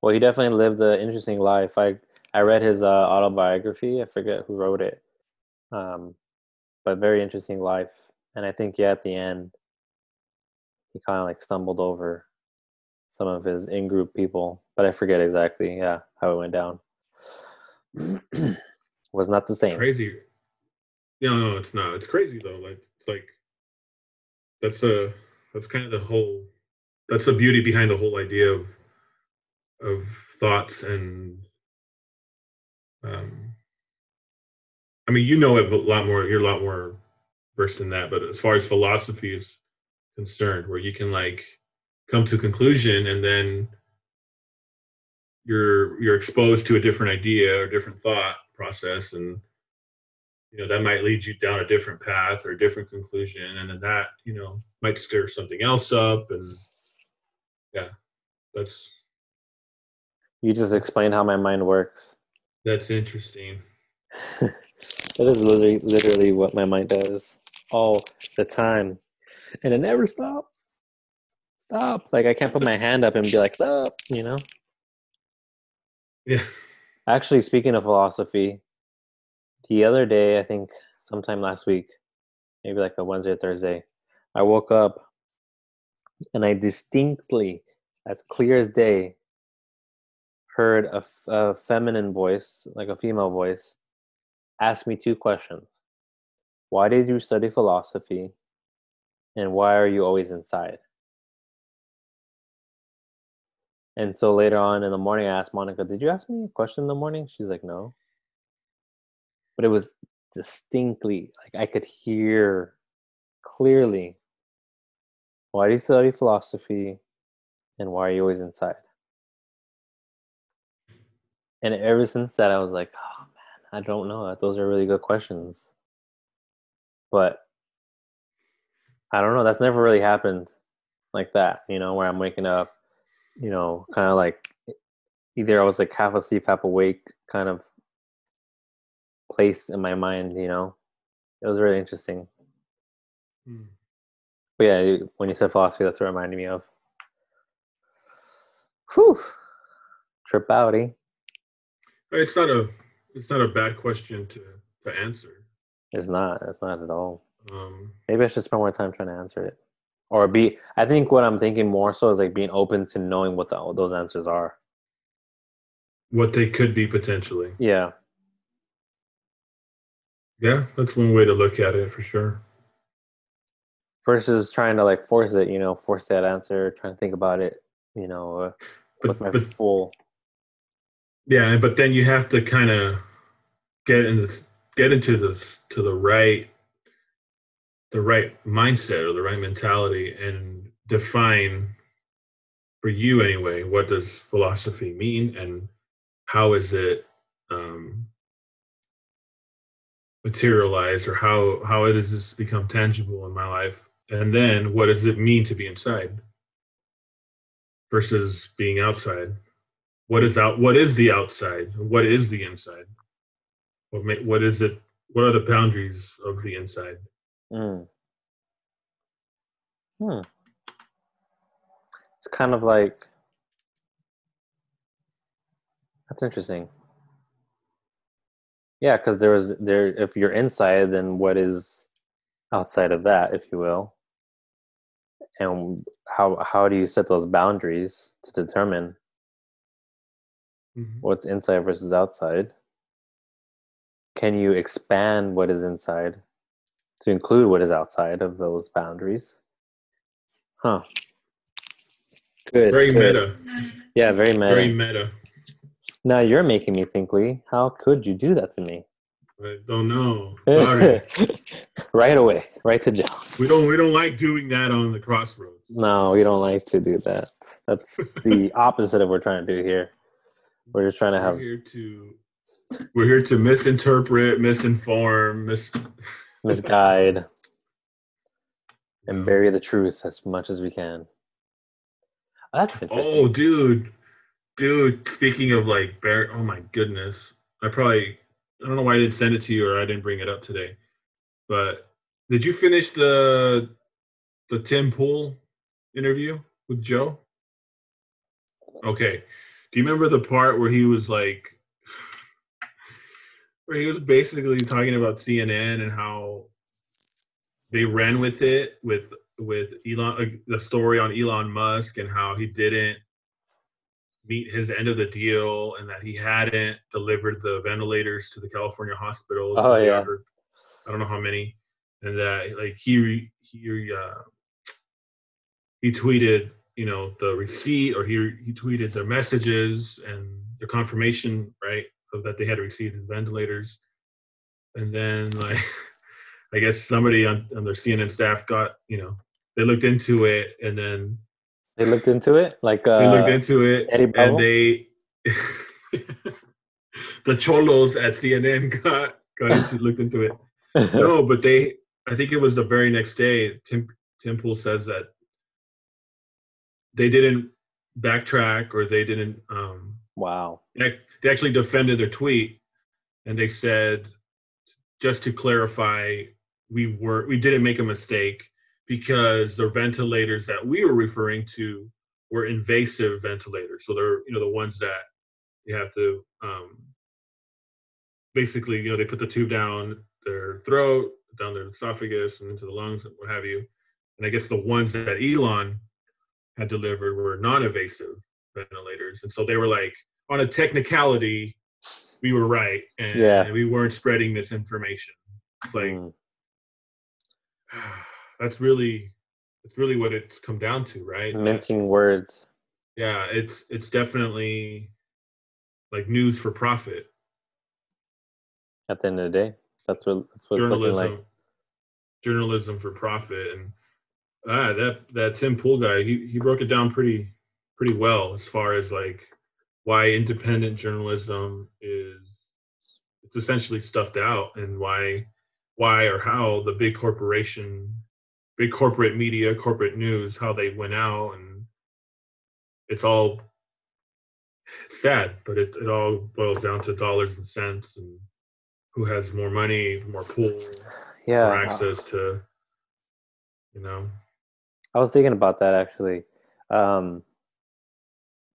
Well, he definitely lived an interesting life. I I read his uh, autobiography. I forget who wrote it, um, but very interesting life. And I think yeah, at the end, he kind of like stumbled over some of his in-group people, but I forget exactly. Yeah, how it went down. *clears throat* Was not the same. Crazy. No, no, it's not. It's crazy though. Like it's like that's a that's kind of the whole that's the beauty behind the whole idea of of thoughts and um I mean you know it a lot more you're a lot more versed in that, but as far as philosophy is concerned, where you can like come to a conclusion and then you're you're exposed to a different idea or different thought process and you know that might lead you down a different path or a different conclusion and then that you know might stir something else up and yeah that's You just explained how my mind works. that's interesting *laughs* That is literally, literally what my mind does all the time, and it never stops. Stop! Like I can't put my hand up and be like, "Stop!" You know. yeah Actually, speaking of philosophy, the other day, I think sometime last week, maybe like a Wednesday or Thursday, I woke up and I distinctly, as clear as day, heard a, f- a feminine voice, like a female voice, ask me two questions. Why did you study philosophy? And why are you always inside? And so later on in the morning, I asked Monica, Did you ask me a question in the morning? She's like, No. But it was distinctly, like I could hear clearly why do you study philosophy and why are you always inside? And ever since that, I was like, Oh I don't know. That those are really good questions. But I don't know. That's never really happened like that, you know, where I'm waking up you know, kind of like either I was like half asleep, half awake kind of place in my mind, you know. It was really interesting. Hmm. But yeah, when you said philosophy, that's what it reminded me of. Whew. Trip outy. it's not a it's not a bad question to to answer It's not. It's not at all. um Maybe I should spend more time trying to answer it. Or be, I think what I'm thinking more so is like being open to knowing what the, those answers are. what they could be potentially Yeah. yeah that's one way to look at it for sure Versus trying to like force it, you know, force that answer, trying to think about it, you know, uh, with my but full Yeah, but then you have to kind of get in this, get into the to the right the right mindset or the right mentality and define for you anyway what does philosophy mean and how is it um, materialized or how how has this become tangible in my life? And then what does it mean to be inside versus being outside what is out what is the outside what is the inside what ma- what is it what are the boundaries of the inside Mm. Hmm. It's kind of like that's interesting. Yeah, because there was there. If you're inside, then what is outside of that, if you will? And how how do you set those boundaries to determine Mm-hmm. what's inside versus outside? Can you expand what is inside to include what is outside of those boundaries? Huh. Good. very good. meta Yeah, very meta. very meta Now you're making me think, Lee. How could you do that to me? i don't know *laughs* sorry right away, right to jail. we don't we don't like doing that on the crossroads No, we don't like to do that. That's the *laughs* opposite of what we're trying to do here. We're just trying to we're have here to we're here to misinterpret misinform mis misguide and bury the truth as much as we can. That's oh, interesting. Oh, dude, dude. Speaking of like bear, oh my goodness, I probably I don't know why I didn't send it to you or I didn't bring it up today. But did you finish the the Tim Pool interview with Joe? Okay. Do you remember the part where he was like where he was basically talking about CNN and how they ran with it with with Elon uh, the story on Elon Musk and how he didn't meet his end of the deal and that he hadn't delivered the ventilators to the California hospitals. Oh yeah. I don't know how many, and that like he he uh, he tweeted you know the receipt or he he tweeted their messages and their confirmation right of that they had received the ventilators, and then like *laughs* I guess somebody on on their CNN staff got you know they looked into it and then they looked into it, like uh, they looked into it, and they *laughs* the cholos at CNN got got into *laughs* looked into it. no, but they I think it was the very next day. Tim Tim Pool says that they didn't backtrack or they didn't. um Wow. They, they actually defended their tweet, and they said, just to clarify, we were we didn't make a mistake because the ventilators that we were referring to were invasive ventilators. So they're you know the ones that you have to um, basically you know they put the tube down their throat, down their esophagus, and into the lungs, and what have you. And I guess the ones that Elon had delivered were non-invasive ventilators, and so they were like on a technicality, we were right, and, Yeah. and we weren't spreading misinformation. It's like Mm. *sighs* that's really that's really what it's come down to, right? mincing words. Yeah, it's it's definitely like news for profit At the end of the day, that's what that's what it's journalism like. journalism for profit and ah that that Tim Pool guy he he broke it down pretty pretty well as far as like why independent journalism is it's essentially stuffed out and why why or how the big corporation big corporate media corporate news how they went out and it's all it's sad but it, it all boils down to dollars and cents and who has more money more pull more access to you know I was thinking about that actually. Um,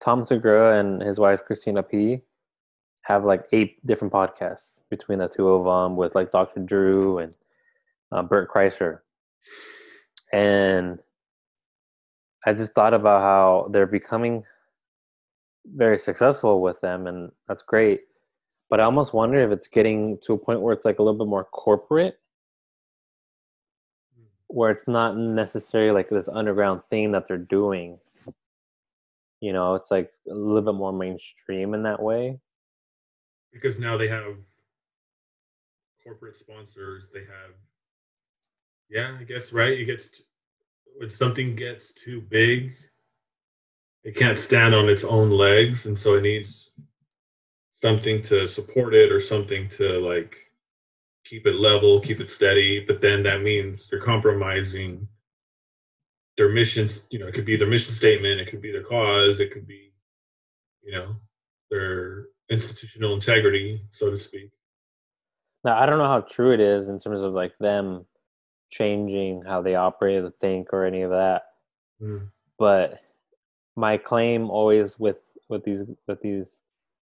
Tom Segura and his wife Christina P have like eight different podcasts between the two of them with like Dr. Drew and uh, Bert Kreischer. And I just thought about how they're becoming very successful with them, and that's great. But I almost wonder if it's getting to a point where it's like a little bit more corporate where it's not necessarily like this underground thing that they're doing. You know, it's like a little bit more mainstream in that way. because now they have corporate sponsors they have yeah i guess right it gets t- when something gets too big it can't stand on its own legs and so it needs something to support it or something to like keep it level keep it steady but then that means they're compromising their missions you know it could be their mission statement it could be their cause it could be you know their institutional integrity so to speak Now, I don't know how true it is in terms of like them changing how they operate or think or any of that. Mm. But my claim always with with these with these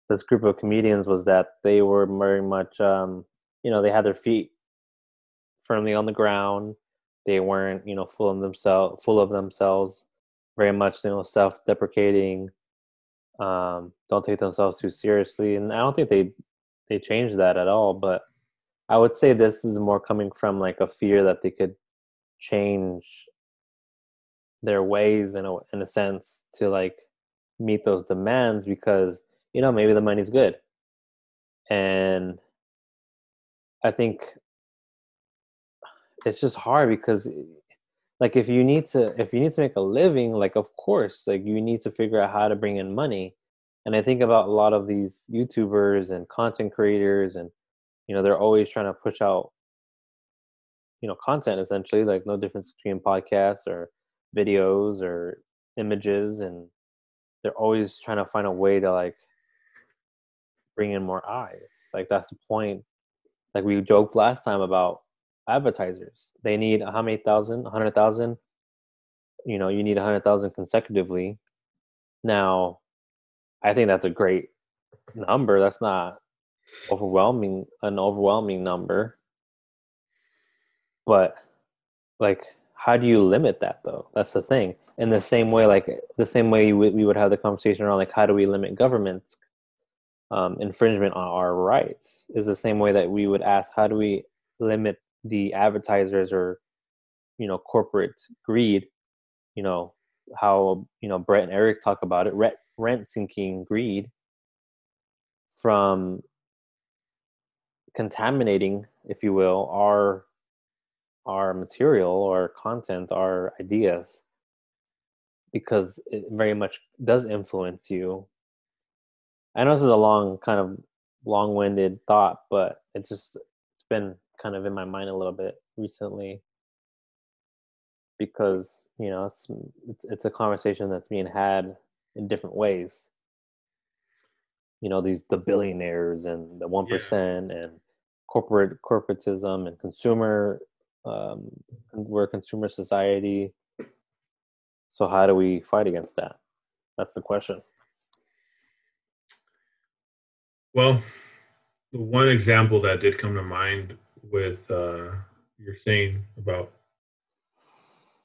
this group of comedians was that they were very much um, you know they had their feet firmly on the ground. They weren't you know full of themselves full of themselves, very much you know self deprecating. Um, don't take themselves too seriously, and I don't think they they changed that at all. But I would say this is more coming from like a fear that they could change their ways in a in a sense to like meet those demands because you know maybe the money's good and i think it's just hard because eh, like if you need to if you need to make a living like of course like you need to figure out how to bring in money and i think about a lot of these youtubers and content creators and you know they're always trying to push out you know content essentially like no difference between podcasts or videos or images and they're always trying to find a way to like bring in more eyes. Like that's the point. Like we joked last time about advertisers. They need how many thousand? A hundred thousand. You know, you need a hundred thousand consecutively. Now, I think that's a great number. That's not overwhelming, an overwhelming number. But like, how do you limit that though? That's the thing. In the same way, like the same way we, we would have the conversation around like how do we limit government's um, infringement on our rights. Is the same way that we would ask how do we limit the advertisers or you know corporate greed? You know how you know brett and eric talk about it rent, rent seeking greed from contaminating if you will our our material or content our ideas. Because it very much does influence you i know this is a long kind of long-winded thought but it just it's been kind of in my mind a little bit recently. Because you know it's it's it's a conversation that's being had in different ways. You know these the billionaires and the one yeah. and corporate corporatism and consumer um, we're a consumer society. So how do we fight against that? That's the question well the one example that did come to mind with uh, you're saying about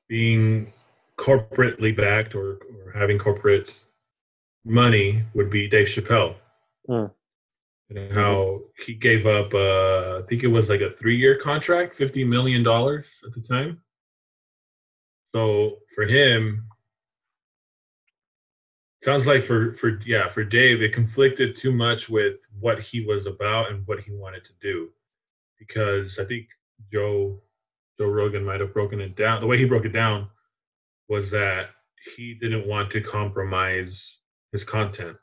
being corporately backed or, or having corporate money would be Dave Chappelle. Mm. And how he gave up, uh, I think it was like a three year contract, $50 million at the time. So for him, sounds like for, for, yeah, for Dave, it conflicted too much with what he was about and what he wanted to do because I think Joe Joe Rogan might have broken it down. The way he broke it down was that he didn't want to compromise his content.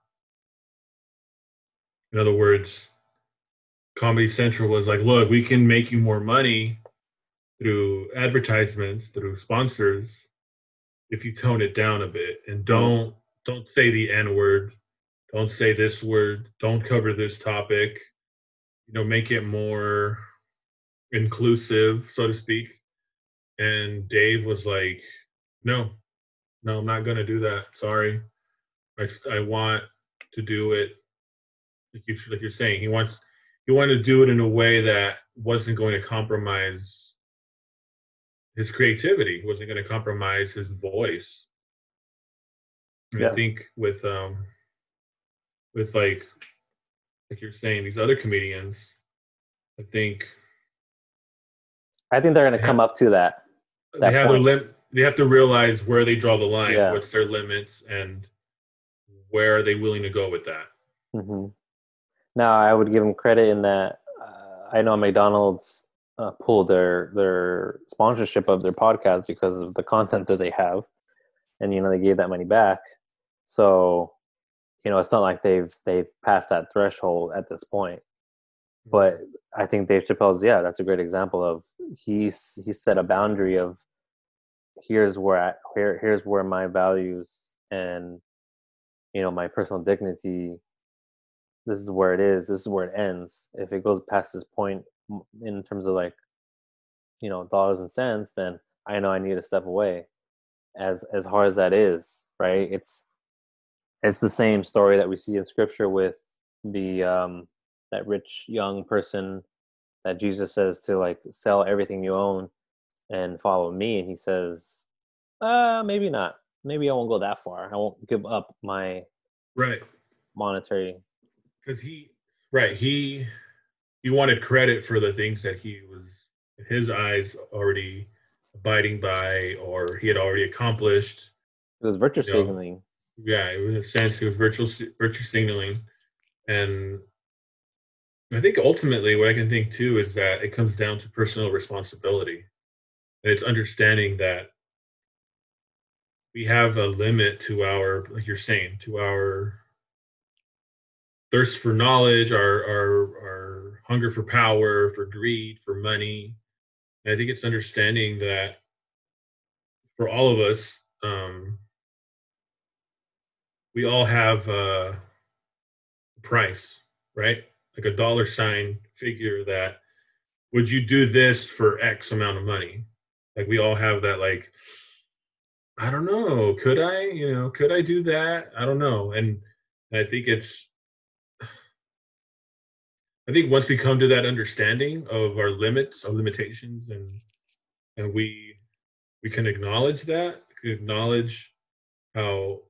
In other words, Comedy Central was like, look, we can make you more money through advertisements, through sponsors, if you tone it down a bit and don't don't say the N word, don't say this word, don't cover this topic. You know, make it more inclusive, so to speak. And Dave was like, no, no, I'm not going to do that. Sorry. I, I want to do it like, you, like you're saying. He wants, he wanted to do it in a way that wasn't going to compromise his creativity, wasn't going to compromise his voice. Yeah. I think with, um, with like, like you're saying, these other comedians, I think I think they're going to come up to that. that they have point. lim- They have to realize where they draw the line. Yeah. What's their limits, and where are they willing to go with that? Mm-hmm. Now, I would give them credit in that uh, I know McDonald's uh, pulled their their sponsorship of their podcast because of the content that they have, and you know they gave that money back. So, you know, it's not like they've they've passed that threshold at this point. But mm-hmm. I think Dave Chappelle's yeah, that's a great example of he's he set a boundary of here's where I, here here's where my values and you know my personal dignity this is where it is this is where it ends. If it goes past this point in terms of like you know dollars and cents then i know i need to step away. As as hard as that is right it's it's the same story that we see in scripture with the um that rich young person that Jesus says to like sell everything you own and follow me and he says uh maybe not. Maybe I won't go that far. I won't give up my right. monetary cuz he right he he wanted credit for the things that he was in his eyes already abiding by or he had already accomplished. It was virtue signaling yeah it was a sense it was virtual virtue signaling and I think ultimately what I can think too is that it comes down to personal responsibility. And it's understanding that we have a limit to our, like you're saying, to our thirst for knowledge, our our our hunger for power, for greed, for money. And I think it's understanding that for all of us, um, we all have a price right? Like a dollar sign figure that would you do this for X amount of money? Like we all have that like I don't know, could I, you know, could I do that? I don't know. And I think it's I think once we come to that understanding of our limits, our limitations and and we we can acknowledge that, acknowledge how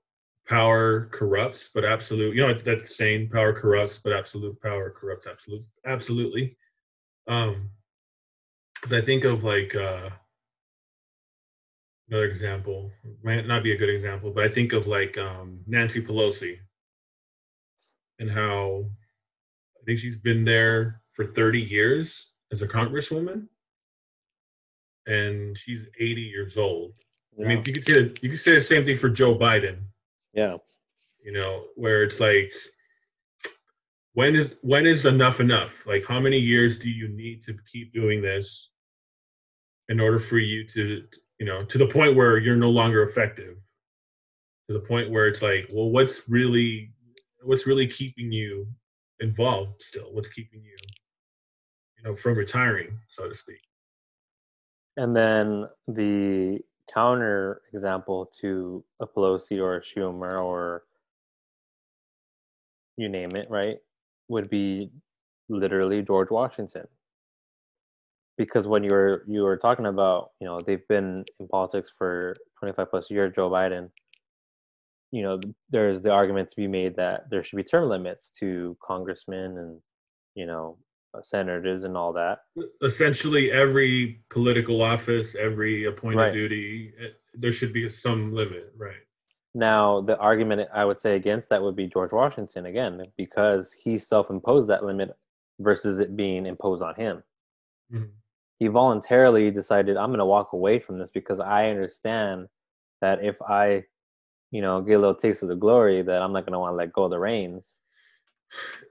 power corrupts, but absolute. You know that's saying power corrupts, but absolute power corrupts absolute. Absolutely. Um, because I think of like uh, another example might not be a good example, but I think of like um, Nancy Pelosi and how I think she's been there for 30 years as a congresswoman, and she's 80 years old. Yeah. I mean, you could say you could say the same thing for Joe Biden. Yeah. You know, where it's like, when is when is enough enough? Like, how many years do you need to keep doing this in order for you to, you know, to the point where you're no longer effective? To the point where it's like, well, what's really, what's really keeping you involved still? What's keeping you, you know, from retiring, so to speak? And then the counter example to a Pelosi or a Schumer or you name it, right, would be literally George Washington. Because when you were you were talking about, you know, they've been in politics for 25 plus years, Joe Biden, you know, there's the argument to be made that there should be term limits to congressmen and, you know, senators and all that. Essentially, every political office, every appointed right. duty, eh, there should be some limit, right? Now, the argument I would say against that would be George Washington again, because he self-imposed that limit versus it being imposed on him. Mm-hmm. He voluntarily decided, "I'm going to walk away from this because I understand that if I, you know, get a little taste of the glory, that I'm not going to want to let go of the reins."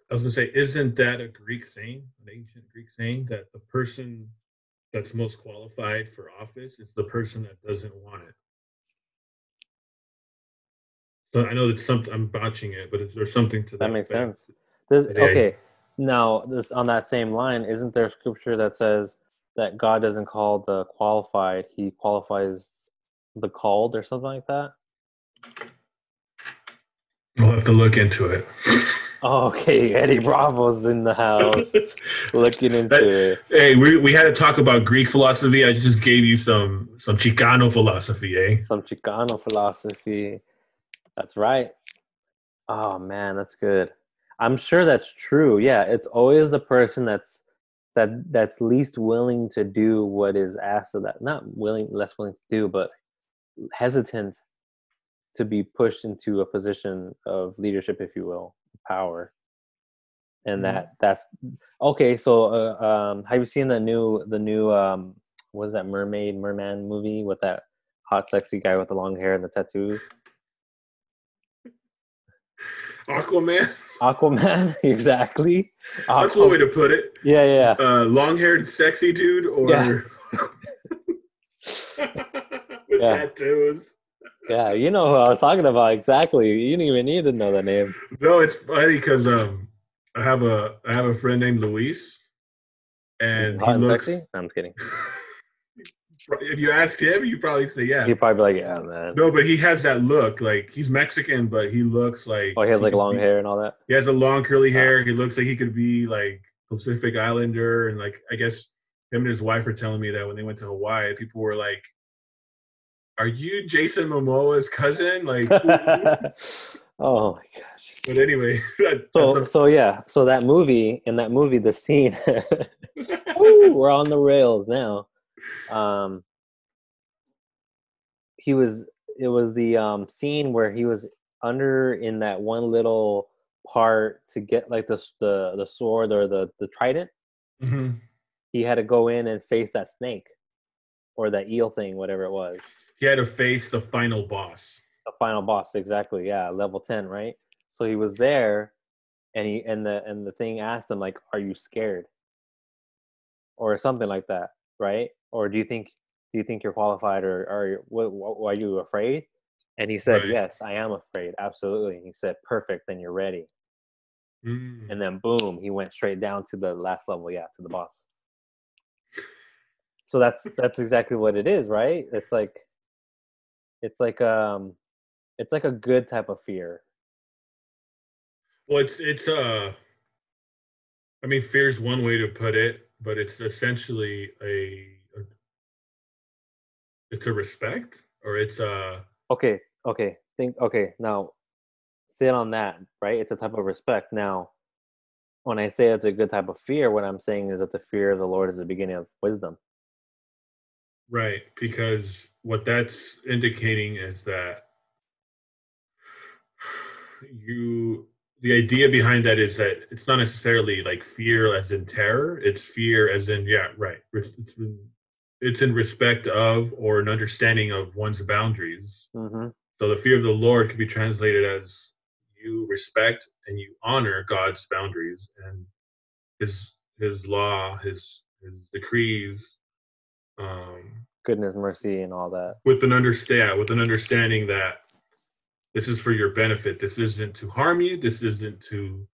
I was gonna say, isn't that a Greek saying, an ancient Greek saying that the person that's most qualified for office is the person that doesn't want it? So I know that something I'm botching it, but is there something to that? That makes sense. This, okay, now this on that same line, isn't there scripture that says that God doesn't call the qualified; He qualifies the called, or something like that? We'll have to look into it. Okay, *laughs* Eddie Bravo's in the house *laughs* looking into it. Hey, we we had to talk about Greek philosophy. I just gave you some some Chicano philosophy, eh? Some Chicano philosophy. That's right. Oh man, that's good. I'm sure that's true. Yeah, it's always the person that's that that's least willing to do what is asked of that. Not willing, less willing to do, but hesitant to be pushed into a position of leadership, if you will power. And mm-hmm. that that's okay so uh, um have you seen the new the new um what is that mermaid merman movie with that hot sexy guy with the long hair and the tattoos? Aquaman? Aquaman *laughs* exactly. That's one way to put it. Yeah yeah uh long-haired sexy dude or yeah. *laughs* *laughs* with yeah. tattoos yeah, you know who I was talking about exactly. You didn't even need to know the name. No, it's funny because um, I have a I have a friend named Luis, and hot he looks, and sexy. No, I'm kidding. *laughs* If you ask him, you probably say yeah. He'd probably be like, yeah, man. No, but he has that look. Like he's Mexican, but he looks like. Oh, he has like long be, hair and all that. He has a long curly hair. He looks like he could be like Pacific Islander, and like I guess him and his wife were telling me that when they went to Hawaii, people were like, are you Jason Momoa's cousin? Like, *laughs* oh my gosh. But anyway, *laughs* so so yeah, so that movie in that movie, the scene, *laughs* Ooh, we're on the rails now. Um, he was. It was the um scene where he was under in that one little part to get like the the the sword or the the trident. Mm-hmm. He had to go in and face that snake or that eel thing, whatever it was he had to face the final boss. The final boss, exactly. Yeah, level ten, right? So he was there, and he and the and the thing asked him like, "Are you scared?" Or something like that, right? Or do you think do you think you're qualified, or are what, what, are you afraid? And he said, right. "Yes, I am afraid. Absolutely." And he said, "Perfect. Then you're ready." Mm. and then boom, he went straight down to the last level, yeah, to the boss. So that's that's exactly what it is, right? It's like it's like um it's like a good type of fear. Well, it's it's uh, I mean, fear is one way to put it, but it's essentially a, a it's a respect or it's a Okay, okay. Think okay, now sit on that, right? It's a type of respect. Now, when I say it's a good type of fear, what I'm saying is that the fear of the Lord is the beginning of wisdom. Right because what that's indicating is that you the idea behind that is that it's not necessarily like fear as in terror it's fear as in yeah right it's in, it's in respect of or an understanding of one's boundaries Mm-hmm. so the fear of the lord could be translated as you respect and you honor god's boundaries and his his law his his decrees um Goodness, mercy, and all that. with an understand with an understanding that this is for your benefit. This isn't to harm you. This isn't to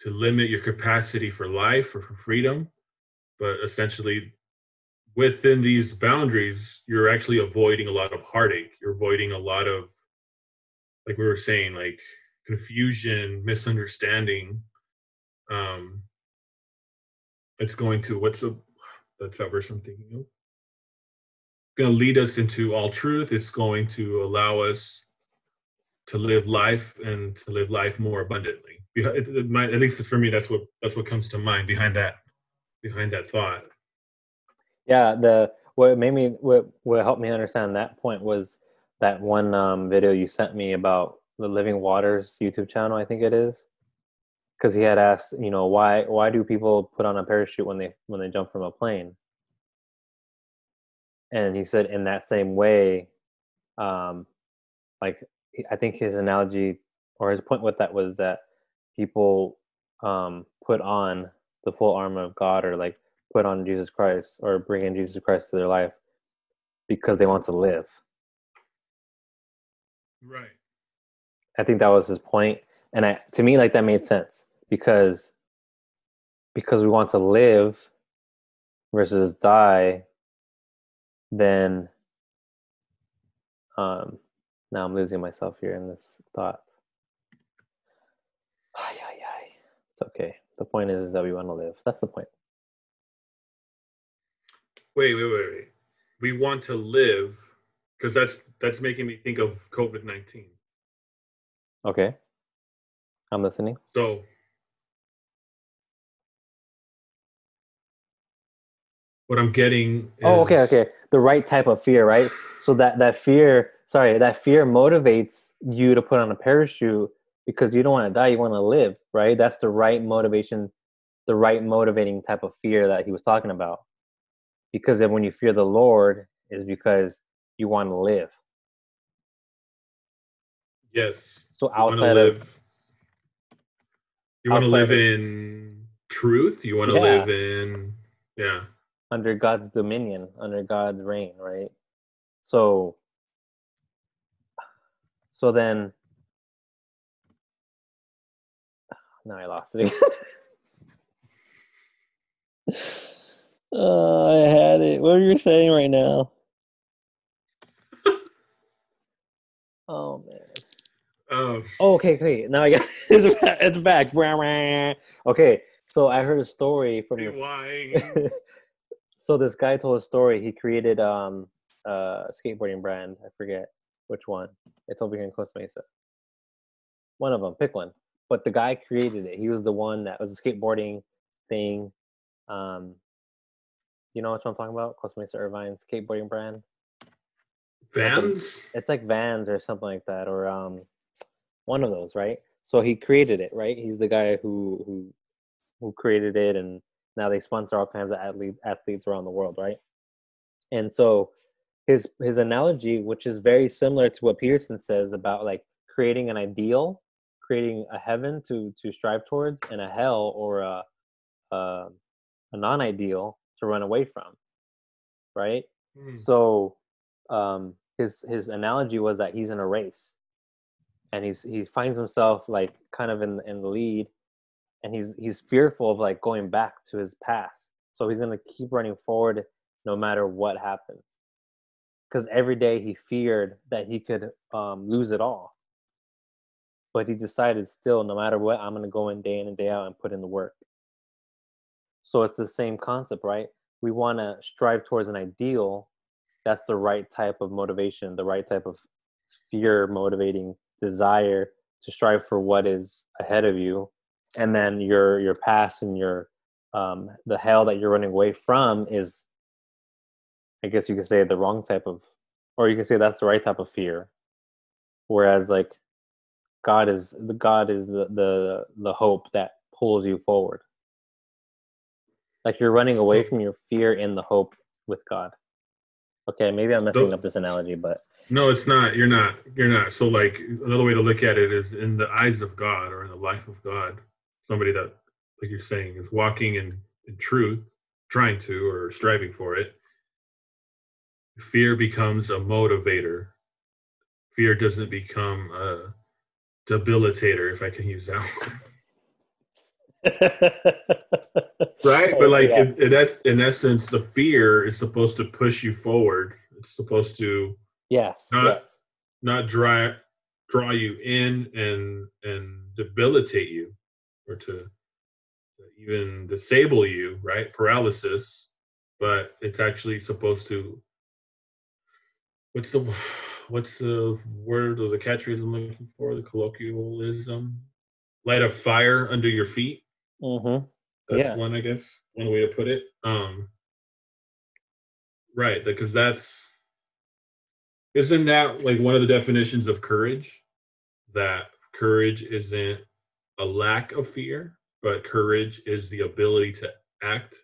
to limit your capacity for life or for freedom. But essentially within these boundaries you're actually avoiding a lot of heartache. You're avoiding a lot of like we were saying like confusion misunderstanding um it's going to what's the that's that verse i'm thinking of going to lead us into all truth. It's going to allow us to live life and to live life more abundantly. At least for me, that's what that's what comes to mind behind that behind that thought. Yeah, the what made me what what helped me understand that point was that one um, video you sent me about the Living Waters YouTube channel. I think it is because he had asked, you know, why why do people put on a parachute when they when they jump from a plane? And he said, in that same way, um, like I think his analogy or his point with that was that people um, put on the full armor of God or like put on Jesus Christ or bring in Jesus Christ to their life because they want to live. Right. I think that was his point, and I to me like that made sense because because we want to live versus die. Then, um, now I'm losing myself here in this thought. Ay, ay, ay. It's okay. The point is, is that we want to live. That's the point. Wait, wait, wait, wait. We want to live because that's that's making me think of COVID nineteen. Okay. I'm listening. So what I'm getting. Oh, okay, okay. The right type of fear, right? So that that fear, sorry, that fear motivates you to put on a parachute because you don't want to die, you want to live, right? That's the right motivation, the right motivating type of fear that he was talking about. Because then when you fear the Lord is because you want to live. Yes. So outside of You want to live of- in truth. You want to Yeah. live in yeah. Under God's dominion, under God's reign, right? So so then *sighs* now I lost it again. oh, *laughs* I had it. What are you saying right now? *laughs* Oh man. Oh, Oh, okay, okay. Now I got *laughs* it's back. It's back. Wah, wah. Okay, so I heard a story from this rewind. So this guy told a story. He created um a skateboarding brand. I forget which one. It's over here in Costa Mesa. One of them. Pick one. But the guy created it. He was the one that was a skateboarding thing. Um, you know what I'm talking about? Costa Mesa Irvine skateboarding brand. Vans. It's like Vans or something like that, or um, one of those, right? So he created it, right? He's the guy who who who created it, and now they sponsor all kinds of athlete, athletes around the world, right? And so his his analogy, which is very similar to what Peterson says about like creating an ideal, creating a heaven to to strive towards, and a hell or a a, a non-ideal to run away from, right? Hmm. So um, his his analogy was that he's in a race, and he's he finds himself like kind of in in the lead, and he's he's fearful of like going back to his past. So he's going to keep running forward no matter what happens. Because every day he feared that he could um, lose it all. But he decided still no matter what i'm going to go in day in and day out and put in the work. So it's the same concept right? We want to strive towards an ideal that's the right type of motivation the right type of fear motivating desire to strive for what is ahead of you and then your your past and your um the hell that you're running away from is i guess you could say the wrong type of or you can say that's the right type of fear whereas like god is the god is the the, the hope that pulls you forward like you're running away from your fear in the hope with god okay maybe i'm messing So- up this analogy but No, it's not. You're not. You're not. So, like, another way to look at it is in the eyes of God or in the life of God, somebody that, like you're saying, is walking in, in truth, trying to or striving for it, fear becomes a motivator. Fear doesn't become a debilitator, if I can use that *laughs* word. right *laughs* but like Yeah. in, in, es- in essence the fear is supposed to push you forward it's supposed to yes Not- yes not draw draw you in and and debilitate you or to even disable you right paralysis but it's actually supposed to what's the what's the word or the catchphrase i'm looking for the colloquialism light a fire under your feet mm-hmm. that's Yeah. one, I guess, one way to put it. Um, right, because that's isn't that like one of the definitions of courage? That courage isn't a lack of fear, but courage is the ability to act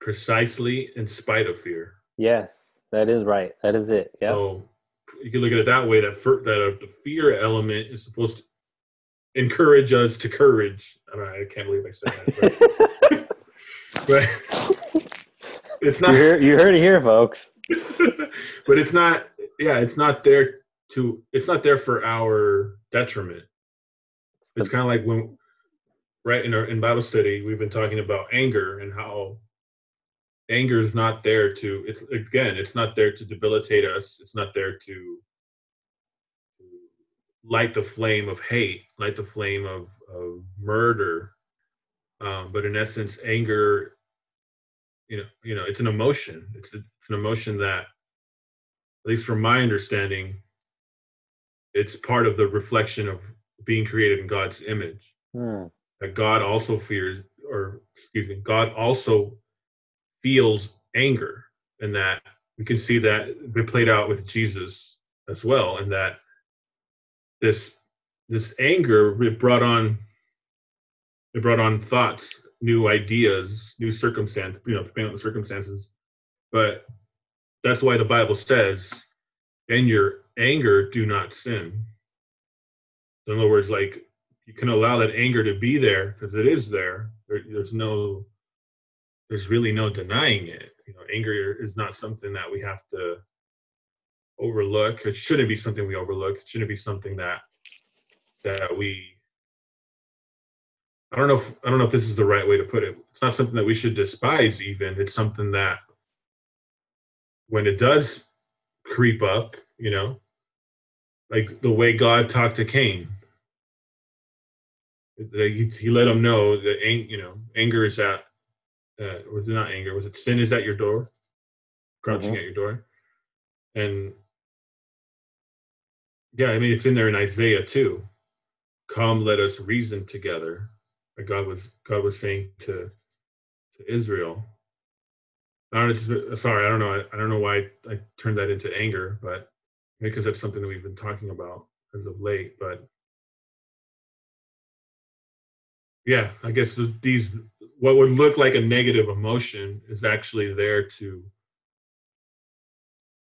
precisely in spite of fear. Yes, that is right. That is it. Yeah. So you can look at it that way. That fir- that uh, the fear element is supposed to encourage us to courage. I don't know. I can't believe I said that. But, *laughs* but it's you, not. you heard it here, folks. *laughs* but it's not. Yeah, it's not there to. It's not there for our detriment. It's kind of like when, right in our in Bible study, we've been talking about anger and how anger is not there to. It's again, it's not there to debilitate us. It's not there to light the flame of hate, light the flame of, of murder. Um, but in essence, anger, you know, you know, it's an emotion. It's, a, it's an emotion that, at least from my understanding, it's part of the reflection of being created in God's image. Hmm. That God also fears, or excuse me, God also feels anger, and that we can see that be played out with Jesus as well, and that this this anger it brought on it brought on thoughts, new ideas, new circumstance, you know, depending on the circumstances. But that's why the Bible says, "In your anger, do not sin." In other words, like you can allow that anger to be there because it is there. there. There's no, there's really no denying it. You know, anger is not something that we have to overlook. It shouldn't be something we overlook. It shouldn't be something that that we. I don't know. If, I don't know if this is the right way to put it. It's not something that we should despise. Even it's something that when it does creep up, you know, like the way God talked to Cain. He, he let him know that you know anger is at uh, was it not anger was it sin is at your door, crouching Mhm. at your door, and yeah, I mean it's in there in Isaiah too. Come, let us reason together. Like God was God was saying to to Israel. I don't know, sorry, I don't know. I, I don't know why I, I turned that into anger, but because that's something that we've been talking about as of late. But yeah, I guess these what would look like a negative emotion is actually there to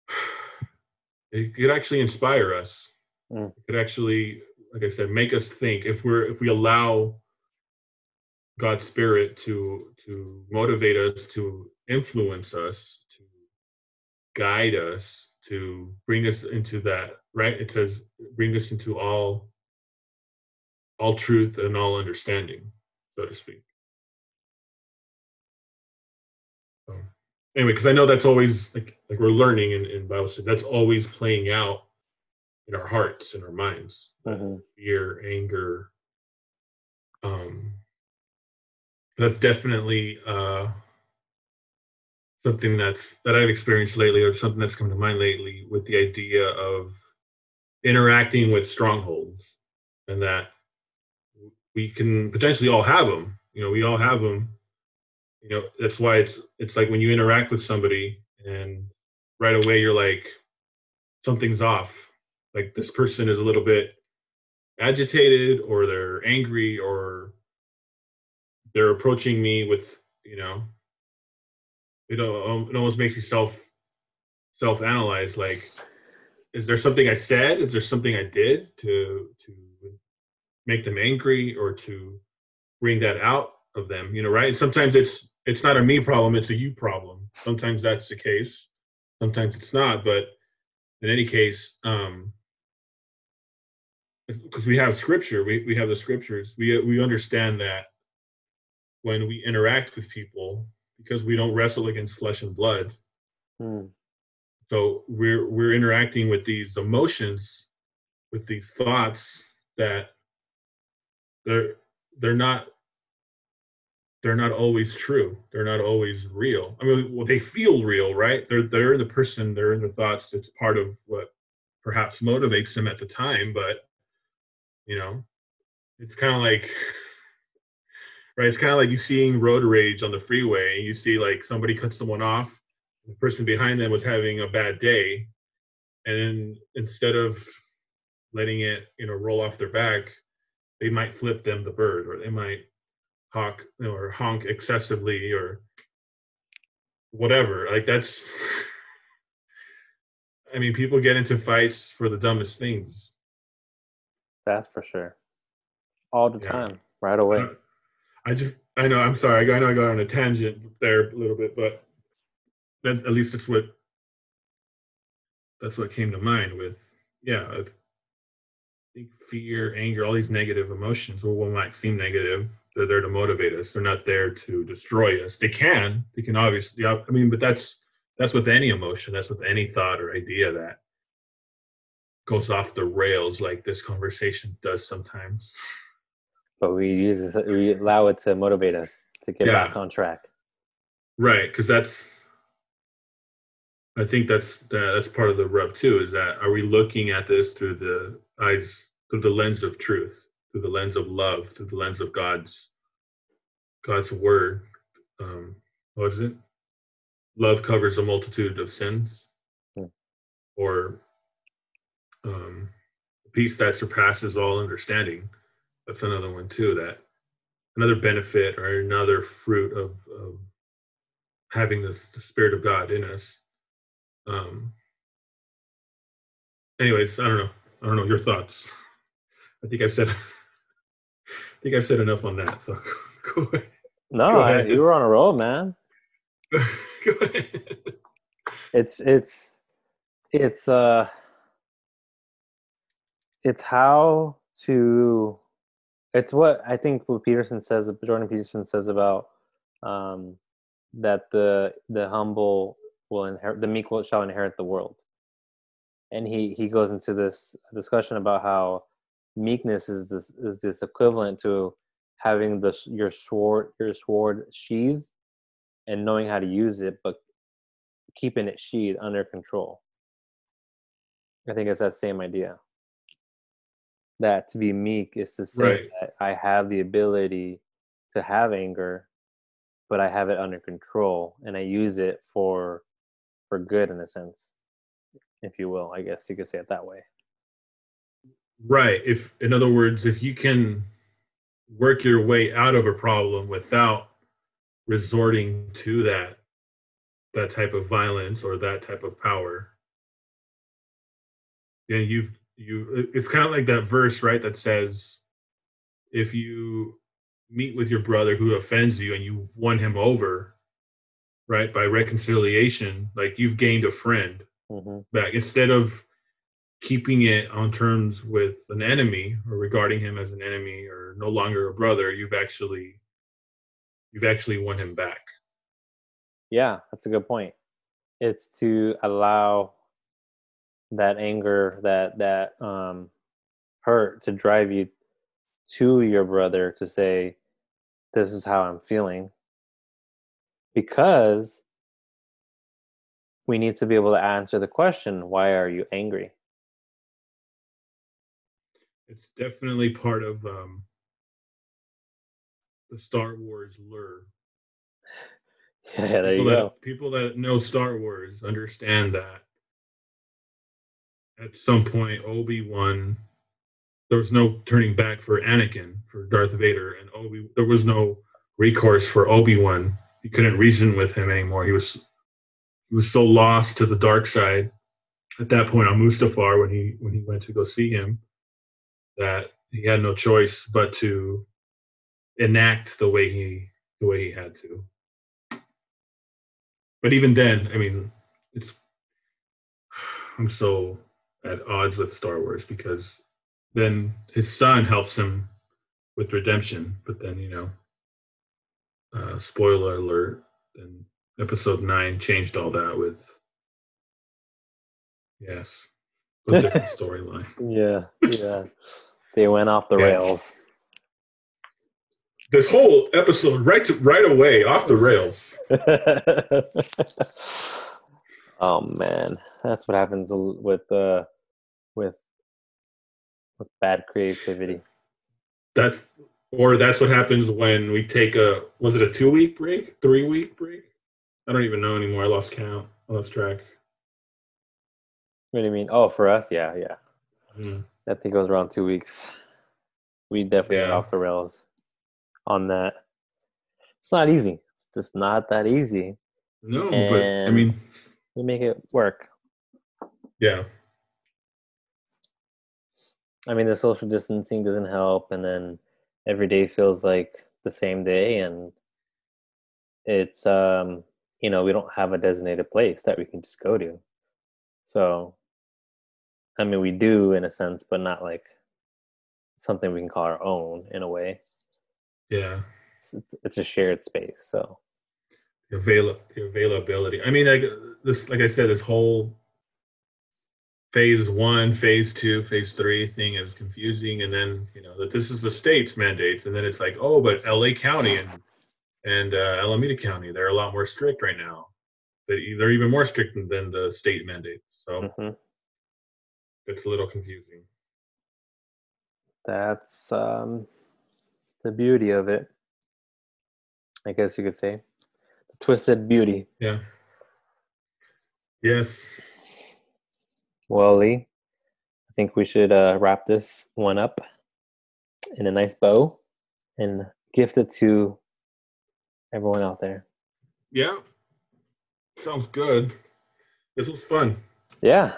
*sighs* it could actually inspire us. Mm. It could actually, like I said, make us think if we're if we allow God's spirit to to motivate us, to influence us, to guide us, to bring us into that right. It says bring us into all all truth and all understanding. so to speak. So, anyway, because I know that's always like like we're learning in, in Bible study, that's always playing out in our hearts and our minds. Mhm. Fear, anger. Um that's definitely uh something that's that I've experienced lately or something that's come to mind lately with the idea of interacting with strongholds and that we can potentially all have them you know we all have them you know that's why it's it's like when you interact with somebody and right away you're like something's off. Like this person is a little bit agitated or they're angry or they're approaching me with you know it, al- it almost makes you self self analyze like is there something i said? Is there something i did to to make them angry or to bring that out of them you know right? And sometimes it's it's not a me problem it's a you problem. Sometimes that's the case sometimes it's not but in any case um because we have scripture we, we have the scriptures. We we understand that when we interact with people because we don't wrestle against flesh and blood. Mm. so we're we're interacting with these emotions with these thoughts that they're they're not they're not always true. They're not always real. I mean well they feel real right? They're they're in the person they're in their thoughts. It's part of what perhaps motivates them at the time but you know it's kind of like right it's kind of like you seeing road rage on the freeway you see like somebody cut someone off the person behind them was having a bad day and then instead of letting it you know roll off their back they might flip them the bird or they might honk you know, or honk excessively or whatever like that's *sighs* i mean people get into fights for the dumbest things That's for sure. All the Yeah. time, right away. Uh, I just, I know, I'm sorry. I know I got on a tangent there a little bit, but that, at least that's what, that's what came to mind with, yeah, I think fear, anger, all these negative emotions, well, what might seem negative, they're there to motivate us. They're not there to destroy us. They can, they can obviously, I mean, but that's, that's with any emotion. That's with any thought or idea that goes off the rails like this conversation does sometimes. But we use it, we allow it to motivate us to get Yeah. back on track. Right, because that's. I think that's that's part of the rub too. Is that are we looking at this through the eyes through the lens of truth, through the lens of love, through the lens of God's God's word? Um, what is it? Love covers a multitude of sins, Hmm. or um, peace that surpasses all understanding. That's another one too. That another benefit or another fruit of, of having the, the spirit of God in us. Um, anyways, I don't know. I don't know your thoughts. I think I've said. *laughs* I think I've said enough on that. So *laughs* go ahead. No, Go I, you were on a roll, man. *laughs* Go ahead. It's it's it's uh it's how to it's what I think what Peterson says Jordan Peterson says about um that the the humble will inherit the meek will shall inherit the world. And he he goes into this discussion about how meekness is this is this equivalent to having the your sword your sword sheathed and knowing how to use it but keeping it sheathed under control. I think it's that same idea. That to be meek is to say Right. that I have the ability to have anger, but I have it under control and I use it for for good in a sense, if you will. I guess you could say it that way. Right. If, in other words, if you can work your way out of a problem without resorting to that that type of violence or that type of power, then you've you. It's kind of like that verse, right? That says, if you meet with your brother who offends you and you won him over, right, by reconciliation, like you've gained a friend hmm back instead of keeping it on terms with an enemy or regarding him as an enemy or no longer a brother you've actually you've actually won him back. Yeah, that's a good point. It's to allow that anger, that that um, hurt, to drive you to your brother to say, "This is how I'm feeling," because we need to be able to answer the question, "Why are you angry?" It's definitely part of um, the Star Wars lure. *laughs* Yeah, there people you that, go. People that know Star Wars understand that at some point Obi Wan, there was no turning back for Anakin for Darth Vader, and Obi there was no recourse for Obi Wan. He couldn't reason with him anymore. He was he was so lost to the dark side at that point on Mustafar when he when he went to go see him that he had no choice but to enact the way he the way he had to. But even then, I mean, it's I'm so at odds with Star Wars because then his son helps him with redemption, but then you know, uh, spoiler alert, then episode nine changed all that with yes, a different *laughs* storyline. Yeah, yeah. They went off the Yeah. rails. This whole episode, right to right away, off the *laughs* rails. *laughs* oh man, that's what happens with uh with with bad creativity. That's or that's what happens when we take a was it a two week break, three week break? I don't even know anymore. I lost count. I lost track. What do you mean? Oh, for us, yeah, yeah. Hmm. I think it was around two weeks. We definitely Yeah. off the rails on that. It's not easy. It's just not that easy. No, but I mean, We make it work. yeah, I mean, the social distancing doesn't help, and then every day feels like the same day, and it's um, you know, we don't have a designated place that we can just go to. So, I mean, we do in a sense, but not like something we can call our own in a way. yeah. It's, it's- a shared space. So, The avail the availability. I mean, like this, like I said, this whole phase one, phase two, phase three thing is confusing, and then you know that this is the state's mandates, and then it's like, oh, but L.A. County and and uh, Alameda County, they're a lot more strict right now. They, they're even more strict than, the state mandates. So mhm. it's a little confusing. that's um, the beauty of it. I guess you could say the twisted beauty. Yeah. Yes. Well, Lee, I think we should uh, wrap this one up in a nice bow and gift it to everyone out there. Yeah. Sounds good. This was fun. Yeah,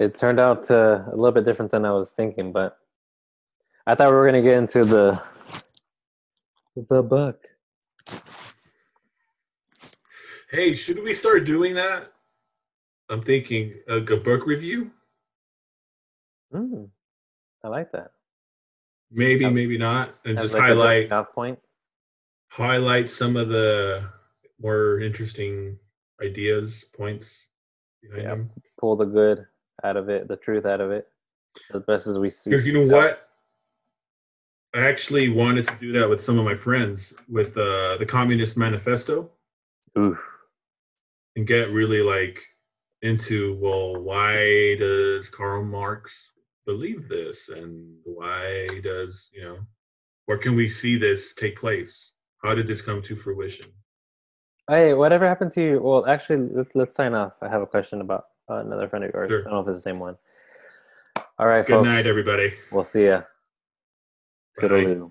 it turned out uh, a little bit different than I was thinking, but I thought we were going to get into the the book. Hey, should we start doing that? I'm thinking a, a book review. Mm, I like that. Maybe, Have- maybe not, and just like highlight point. highlight some of the more interesting ideas, points Yep. them. Pull the good out of it, the truth out of it, as best as we see. Because you know what, I actually wanted to do that with some of my friends with uh, the Communist Manifesto. Oof. and get really like into well why does karl marx believe this and why does you know where can we see this take place how did this come to fruition Hey, whatever happened to you? Well, actually, let's, let's sign off. I have a question about uh, another friend of yours. Sure. I don't know if it's the same one. All right, good folks. night everybody We'll see ya. Bye. Toodaloo.